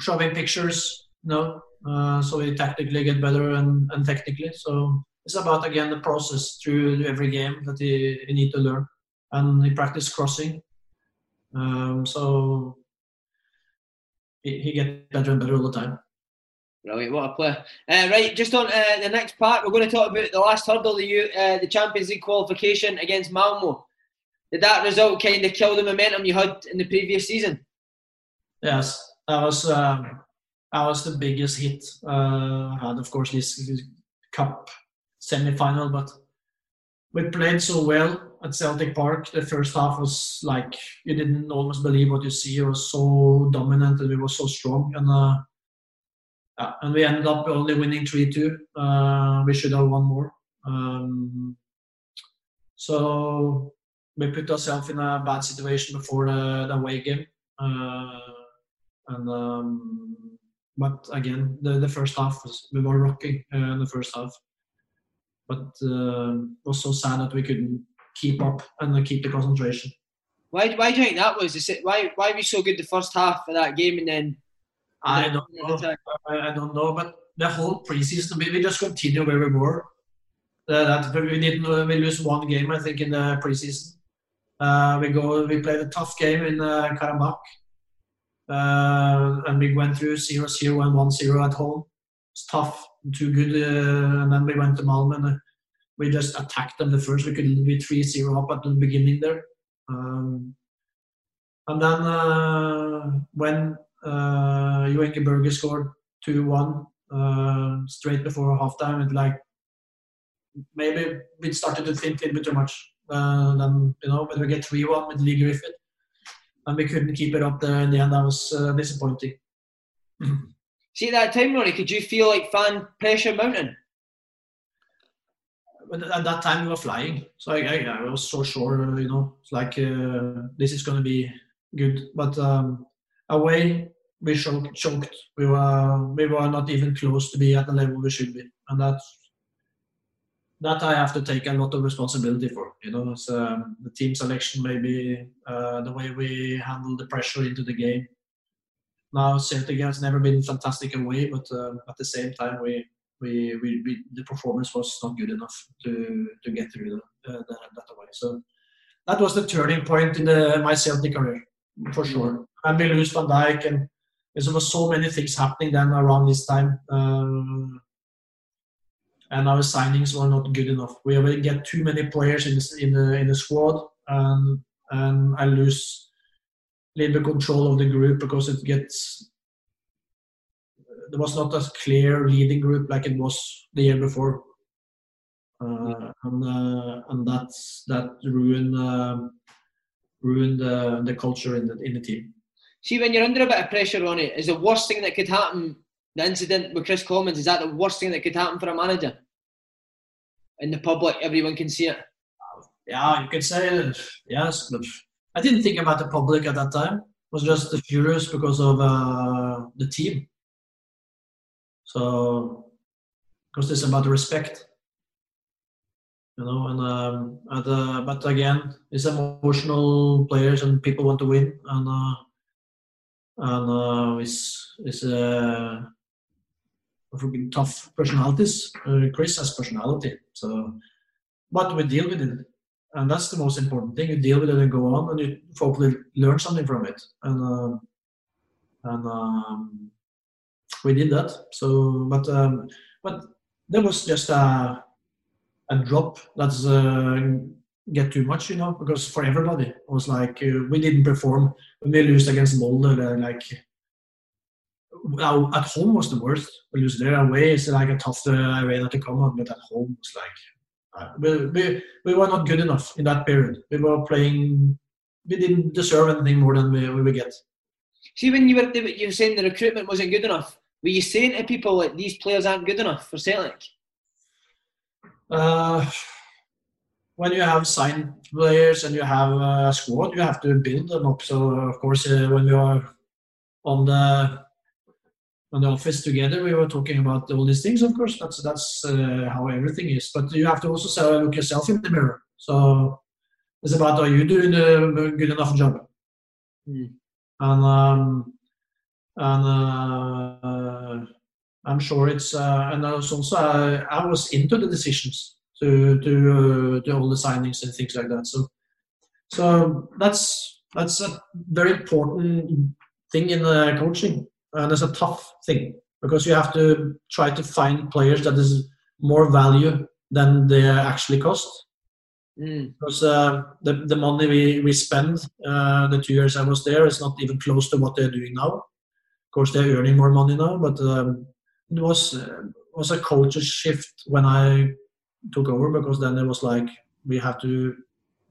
showing pictures, you know, uh, so he tactically get better and, and technically. So it's about again the process through every game that he, he need to learn, and he practice crossing. Um, so he, he get better and better all the time. Brilliant, what a player! Uh, right, just on uh, the next part, we're going to talk about the last hurdle, the uh, the Champions League qualification against Malmo. Did that result kind of kill the momentum you had in the previous season? Yes, that was um, that was the biggest hit uh, I had. Of course, this, this cup semi-final, but we played so well at Celtic Park. The first half was like you didn't almost believe what you see. It was so dominant and we were so strong, and uh, yeah, and we ended up only winning three two. Uh, we should have won more. Um, so we put ourselves in a bad situation before the, the away game, uh, and um, but again the, the first half was, we were rocking uh, in the first half but uh, was so sad that we couldn't keep up and keep the concentration. Why, why do you think that was? Is it, why, why were we so good the first half of that game and then? I don't know. I, don't know, but the whole preseason we, we just continue where we were. Uh, that we didn't we lose one game I think in the preseason. Uh, we go we played a tough game in uh, Karabakh, uh, and we went through 0-0 and 1-0 at home. It's tough too good. Uh, and then we went to Malmö uh, we just attacked them the first. We could be 3 0 up at the beginning there. Um, and then uh, when uh, Berger scored 2 1 uh, straight before halftime, it like maybe we started to think a little bit too much. Uh, then, you know, when we get 3 1 with Leigh Griffith, and we couldn't keep it up there in the end, that was uh, disappointing. See, at that time, Ronny, could you feel like fan pressure mounting? At that time, we were flying, so I, I, I was so sure. You know, like uh, this is going to be good. But um, away, we choked, choked. We were we were not even close to be at the level we should be, and that's that I have to take a lot of responsibility for. You know, um, the team selection, maybe uh, the way we handle the pressure into the game. Now Celtic has never been fantastic away, but uh, at the same time, we, we, we, we, the performance was not good enough to to get through the, uh, the, that away. So that was the turning point in the, my Celtic career, for sure. And we lose Van Dijk, and there was so many things happening then around this time. Um, and our signings were not good enough. We already get too many players in the in the, in the squad, and and I lose a little bit control of the group because it gets there was not a clear leading group like it was the year before, uh, and uh, and that's that ruined uh, ruined the, the culture in the in the team. See, when you're under a bit of pressure on it, is the worst thing that could happen the incident with Kris Commons, is that the worst thing that could happen for a manager? In the public, everyone can see it. Yeah, you could say it. yes, but I didn't think about the public at that time. Was just furious because of uh, the team. So, because it's about respect, you know. And, um, uh, but again, it's emotional players, and people want to win, and uh, and uh, it's it's uh, tough personalities. Uh, Kris has personality, so but we deal with it, and that's the most important thing. You deal with it and go on, and you hopefully learn something from it. And uh, and um, we did that. So, but um, but there was just a a drop that's uh, get too much, you know, because for everybody it was like uh, we didn't perform we lose against Molde, like now at home was the worst. We lose there away is like a tough arena to come on, but at home was like uh, we, we we were not good enough in that period. We were playing. We didn't deserve anything more than we, we get. See, when you were you were saying the recruitment wasn't good enough, were you saying to people that these players aren't good enough for Celtic? Uh, when you have signed players and you have a squad, you have to build them up. So of course, uh, when we are on the on the office together, we were talking about all these things. Of course, that's that's uh, how everything is. But you have to also look yourself in the mirror. So it's about are you doing a good enough job? Mm. And um, and uh, I'm sure it's uh, and I was also uh, I was into the decisions to to uh, to all the signings and things like that. So so that's that's a very important thing in coaching and it's a tough thing because you have to try to find players that is more value than they actually cost. Mm. Because uh, the the money we we spend uh, the two years I was there is not even close to what they're doing now. Course, they're earning more money now, but um, it was uh, was a culture shift when I took over because then it was like we have to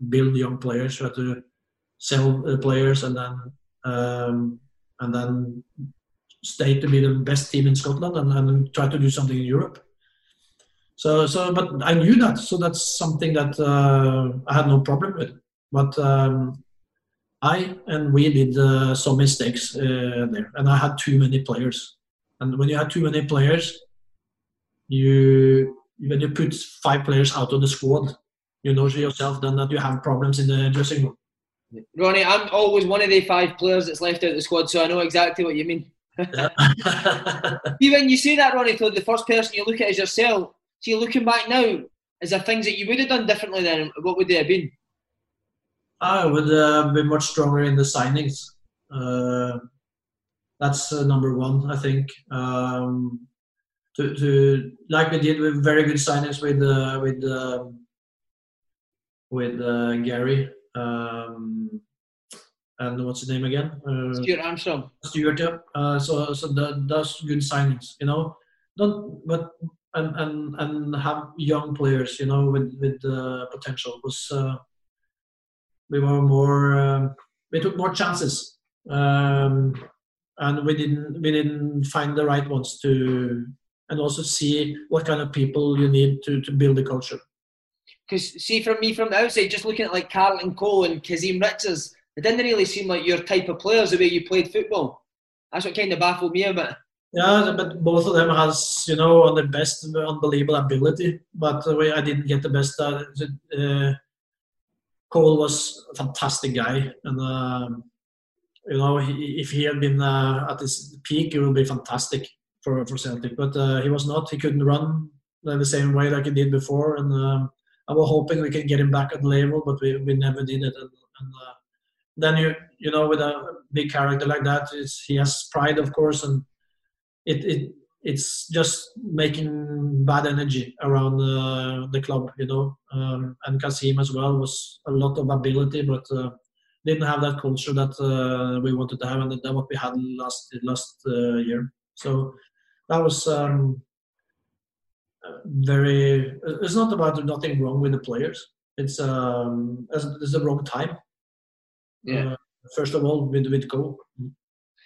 build young players, we have to sell players, and then um, and then stay to be the best team in Scotland and, and try to do something in Europe. So, so, but I knew that, so that's something that uh, I had no problem with. But um, I and we did uh, some mistakes uh, there, and I had too many players. And when you have too many players, you when you put five players out of the squad, you know yourself then that you have problems in the dressing room. Ronny, I'm always one of the five players that's left out of the squad, so I know exactly what you mean. When you say that, Ronny, the first person you look at is yourself. See, looking back now, is there things that you would have done differently then? What would they have been? I would uh, be much stronger in the signings. Uh, that's uh, number one, I think. Um, to, to like we did with very good signings with uh, with um, with uh, Gary. Um, and what's his name again? Uh, Stuart Armstrong. Stuart, yeah. So so that, that's good signings, you know. Don't but and and and have young players, you know, with with uh, potential. Was uh, we were more um, we took more chances, um, and we didn't we didn't find the right ones to and also see what kind of people you need to to build the culture. Because see, from me from the outside, just looking at like Carlton Cole and Kazim Richards It didn't really seem like your type of players the way you played football. That's what kind of baffled me a bit. Yeah, but both of them has you know on the best unbelievable ability, but the way I didn't get the best. Uh, uh, Cole was a fantastic guy, and uh, you know he, if he had been uh, at his peak, it would be fantastic for for Celtic. But uh, he was not. He couldn't run the same way like he did before, and um, I was hoping we can get him back at the level, but we, we never did it. And, and uh, then you you know with a big character like that, he has pride, of course, and it, it it's just making bad energy around uh, the club, you know. Um, and Kazim as well was a lot of ability, but uh, didn't have that culture that uh, we wanted to have, and that what we had last last uh, year. So that was um, very. It's not about nothing wrong with the players. It's um, it's the wrong time. Yeah. Uh, first of all, with with Cole.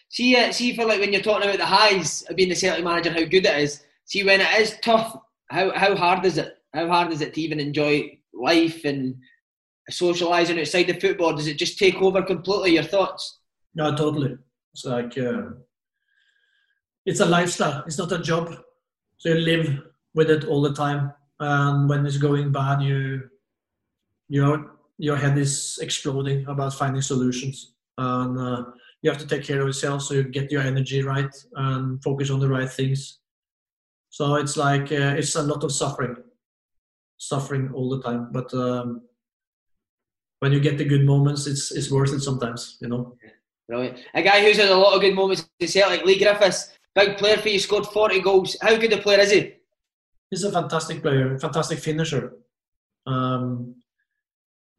See, uh, see, for like when you're talking about the highs of being the Celtic manager, how good it is. See, when it is tough, how how hard is it? How hard is it to even enjoy life and socialising outside the football? Does it just take over completely? Your thoughts? No, totally. It's like uh, it's a lifestyle. It's not a job. So you live with it all the time, and when it's going bad, you you know your head is exploding about finding solutions and. Uh, you have to take care of yourself so you get your energy right and focus on the right things. So it's like uh, it's a lot of suffering, suffering all the time. But um, when you get the good moments, it's it's worth it sometimes, you know. Brilliant. A guy who's had a lot of good moments in Celtic, Leigh Griffiths, big player for you, scored 40 goals. How good a player is he? He's a fantastic player, fantastic finisher. Um,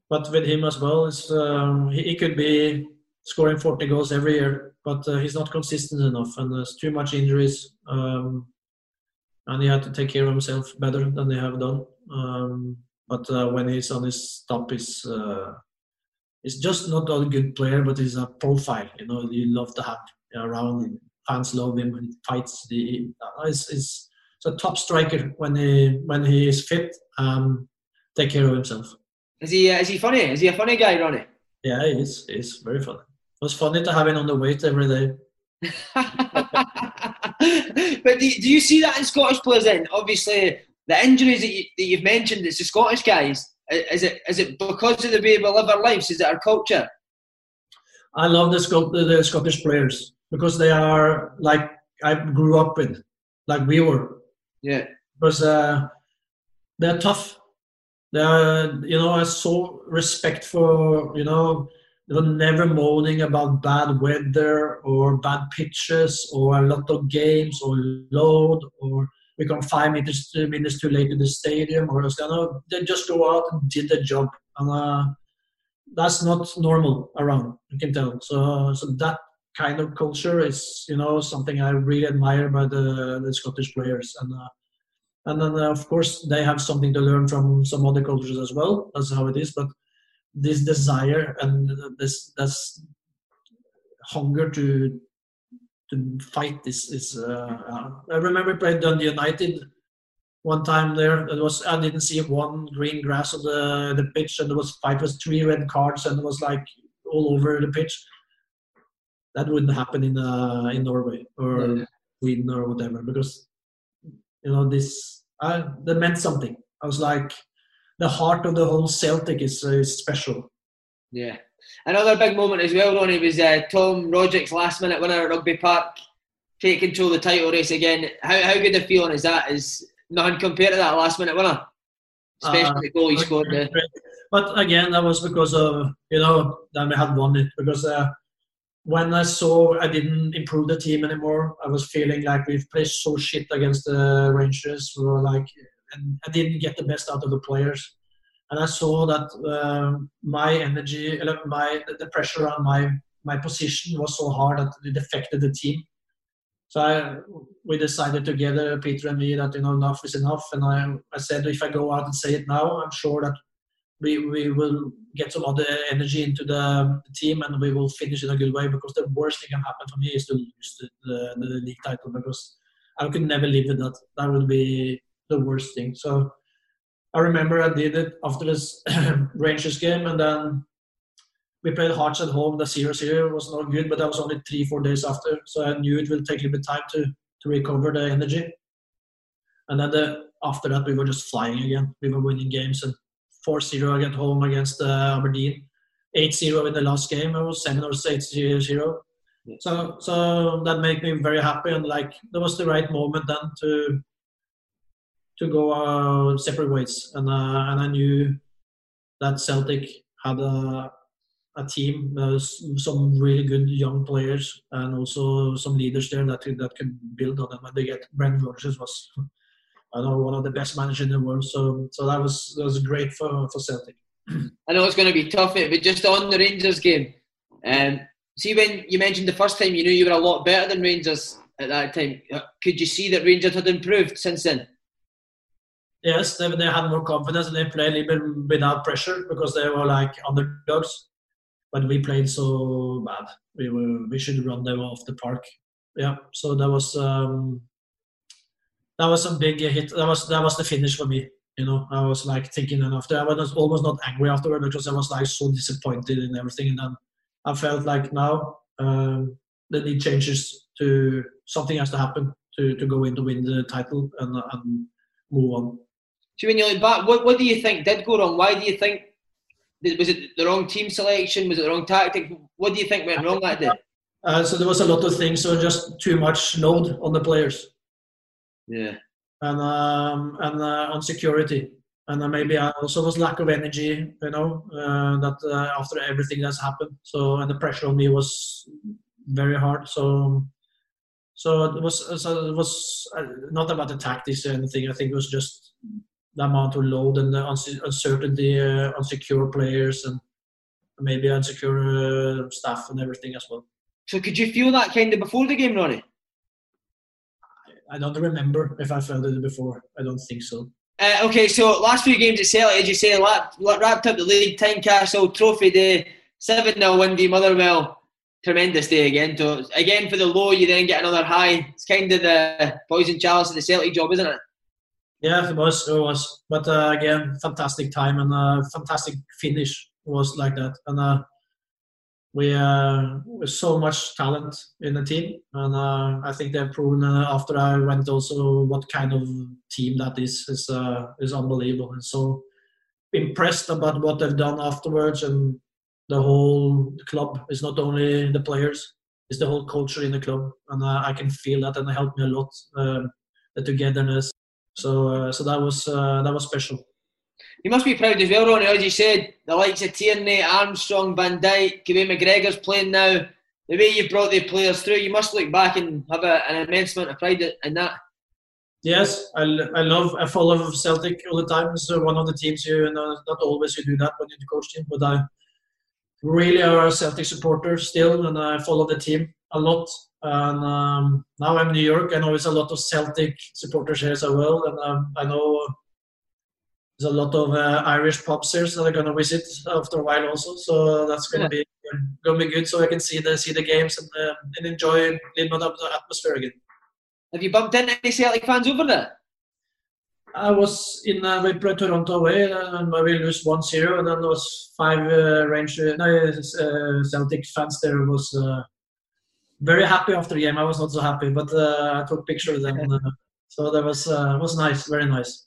but with him as well, it's, um, he, he could be scoring 40 goals every year, but uh, he's not consistent enough, and there's too much injuries. Um, and he had to take care of himself better than they have done. Um, but uh, when he's on his top, he's uh, he's just not a good player, but he's a profile. You know, you love to have around. Him. Fans love him and he fights. The he's, he's, he's a top striker when he when he is fit. Um, take care of himself. Is he uh, is he funny? Is he a funny guy, Ronny? Yeah, he is. He's very funny. It was funny to have him on the weight every day. but do, do you see that in Scottish players then? Obviously, the injuries that, you, that you've mentioned, it's the Scottish guys. Is it is it because of the way we live our lives? Is it our culture? I love the, Scot- the Scottish players because they are like I grew up with, like we were. Yeah. Because uh, they're tough. They're, you know, I so respect for, you know, they were never moaning about bad weather or bad pitches or a lot of games or load or we come five minutes, minutes too late to the stadium or you know, they just go out and did the job. And uh, that's not normal around, you can tell. So, so that kind of culture is, you know, something I really admire by the, the Scottish players. And uh, and then, uh, of course, they have something to learn from some other cultures as well. That's how it is. But this desire and this this hunger to to fight this is uh, uh, I remember playing Dundee United one time there. It was I didn't see one green grass on the the pitch and there was five was three red cards and it was like all over the pitch. That wouldn't happen in uh, in Norway or yeah. Sweden or whatever because you know this uh, that meant something. I was like the heart of the whole Celtic is, uh, is special. Yeah. Another big moment as well, Ronny, was uh, Tom Rogic's last minute winner at Rugby Park, take control of the title race again. How, how good a feeling is that? Is nothing compared to that last minute winner? Especially uh, the goal he scored there. But again, that was because of, you know, that we had won it. Because uh, when I saw I didn't improve the team anymore, I was feeling like we've played so shit against the Rangers. We were like, and I didn't get the best out of the players. And I saw that uh, my energy, my the pressure on my my position was so hard that it affected the team. So I, we decided together, Peter and me, that you know enough is enough. And I, I said if I go out and say it now, I'm sure that we, we will get some other energy into the, the, team and we will finish in a good way. Because the worst thing can happen for me is to lose the, the, the league title because I could never live with that. That would be the worst thing. So I remember I did it after this Rangers game, and then we played Hearts at home. The 0-0 was not good, but that was only three, four days after. So I knew it will take a little bit time to, to recover the energy. And then the, after that, we were just flying again. We were winning games and 4-0 at home against uh, Aberdeen. 8-0 in the last game. It was 7 or 8-0. So, so that made me very happy and like that was the right moment then to to go separate ways. And uh, and I knew that Celtic had a a team, uh, some really good young players, and also some leaders there that that could build on them. And they get Brendan Rodgers was, I know, one of the best managers in the world. So so that was that was great for for Celtic. I know it's going to be tough, but just on the Rangers game, um, see when you mentioned the first time you knew you were a lot better than Rangers at that time. Uh, could you see that Rangers had improved since then? Yes, they, they had more confidence and they played a little bit without pressure because they were like underdogs but we played so bad. We were we should run them off the park. Yeah, so that was um, that was a big hit. That was that was the finish for me. You know, I was like thinking, and after I was almost not angry afterward because I was like so disappointed in everything, and then I felt like now um, the need changes to something has to happen to, to go in to win the title and, and move on. So when you look back, what, what do you think did go wrong? Why do you think was it the wrong team selection? Was it the wrong tactic? What do you think went wrong that day? Uh, so there was a lot of things. So just too much load on the players. Yeah. And um, and uh, on security, and uh, maybe also was lack of energy. You know uh, that uh, after everything that's happened. So and the pressure on me was very hard. So so it was so it was not about the tactics or anything. I think it was just the amount of load and the uncertainty, uh, unsecure players, and maybe unsecure uh, staff and everything as well. So, could you feel that kind of before the game, Ronny? I don't remember if I felt it before. I don't think so. Uh, okay, so last few games at Celtic, as you say, wrapped up the league, Tynecastle Trophy Day, 7 0 win v Motherwell. Tremendous day again. So, again, for the low, you then get another high. It's kind of the poison chalice of the Celtic job, isn't it? Yeah, it was. It was. But uh, again, fantastic time and uh, fantastic finish was like that. And uh, we uh, with so much talent in the team, and uh, I think they've proven uh, after I went also what kind of team that is is uh, is unbelievable. And so impressed about what they've done afterwards, and the whole club is not only the players, it's the whole culture in the club, and I can feel that, and it helped me a lot. The togetherness so uh, so that was uh, that was special. You must be proud as well, Ronny. As you said, the likes of Tierney, Armstrong, Van the way McGregor's playing now, the way you've brought the players through, you must look back and have a, an immense amount of pride in that. Yes, I, I love I follow Celtic all the time. It's one of the teams you know not always you do that when you're the coach team, but I really are a Celtic supporter still, and I follow the team a lot. And um, now I'm in New York. I know there's a lot of Celtic supporters here as well, and um, I know there's a lot of uh, Irish pubs here that are going to visit after a while also. So that's going to yeah. be going to be good. So I can see the see the games and, uh, and enjoy a little bit of the atmosphere again. Have you bumped into any Celtic fans over there? I was in uh, we played Toronto away and we lose one zero, and then there was five uh, no, uh, Celtic fans there was. Uh, very happy after the game. I was not so happy, but uh, I took pictures them. Uh, so that was uh, was nice, very nice.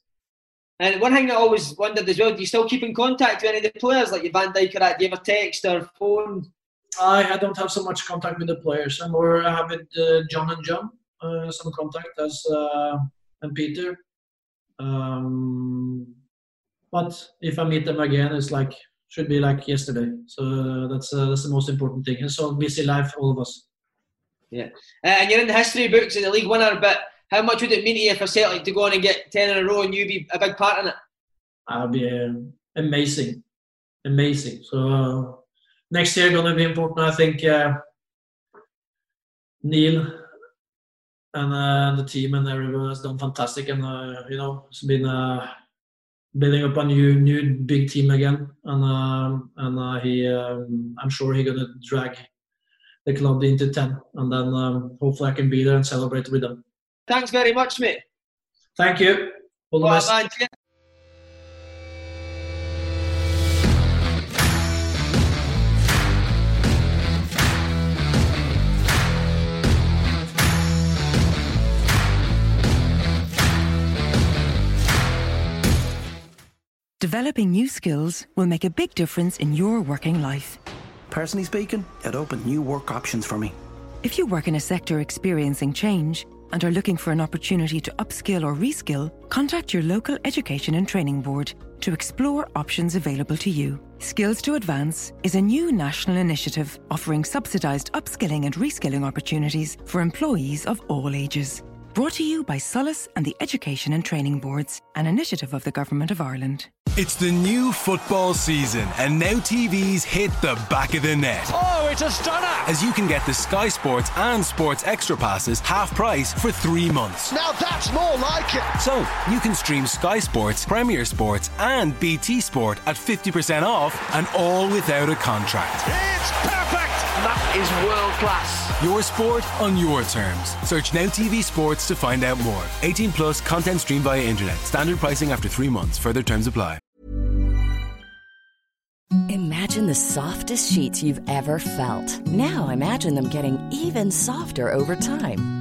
And one thing I always wondered as well: do you still keep in contact with any of the players, like your Van Dijk or that? Do you have a text or phone? I, I don't have so much contact with the players. I'm more I have with uh, John and John uh, some contact as uh, and Peter. Um, but if I meet them again, it's like should be like yesterday. So that's that's the most important thing. And so busy life, all of us. Yeah, uh, and you're in the history books as a league winner, but how much would it mean to you for Celtic to go on and get 10 in a row and you be a big part in it? That'll be uh, amazing. Amazing. So uh, next year going to be important. I think uh, Neil and uh, the team and everyone has done fantastic, and uh, you know it's been uh, building up a new new big team again, and um, and he um, I'm sure he's gonna drag the club into 10 and then um, hopefully i can be there and celebrate with them. Thanks very much mate. Thank you. All, best. Developing new skills will make a big difference in your working life. Personally speaking, it opened new work options for me. If you work in a sector experiencing change and are looking for an opportunity to upskill or reskill, contact your local education and training board to explore options available to you. Skills to Advance is a new national initiative offering subsidised upskilling and reskilling opportunities for employees of all ages. Brought to you by SOLAS and the Education and Training Boards, an initiative of the Government of Ireland. It's the new football season, and now TVs hit the back of the net. Oh, it's a stunner! As you can get the Sky Sports and Sports Extra passes half price for three months. Now that's more like it! So, you can stream Sky Sports, Premier Sports, and BT Sport at 50% off, and all without a contract. It's perfect! That is world class. Your sport on your terms. Search Now TV Sports to find out more. 18 plus content streamed via internet. Standard pricing after three months. Further terms apply. Imagine the softest sheets you've ever felt. Now imagine them getting even softer over time.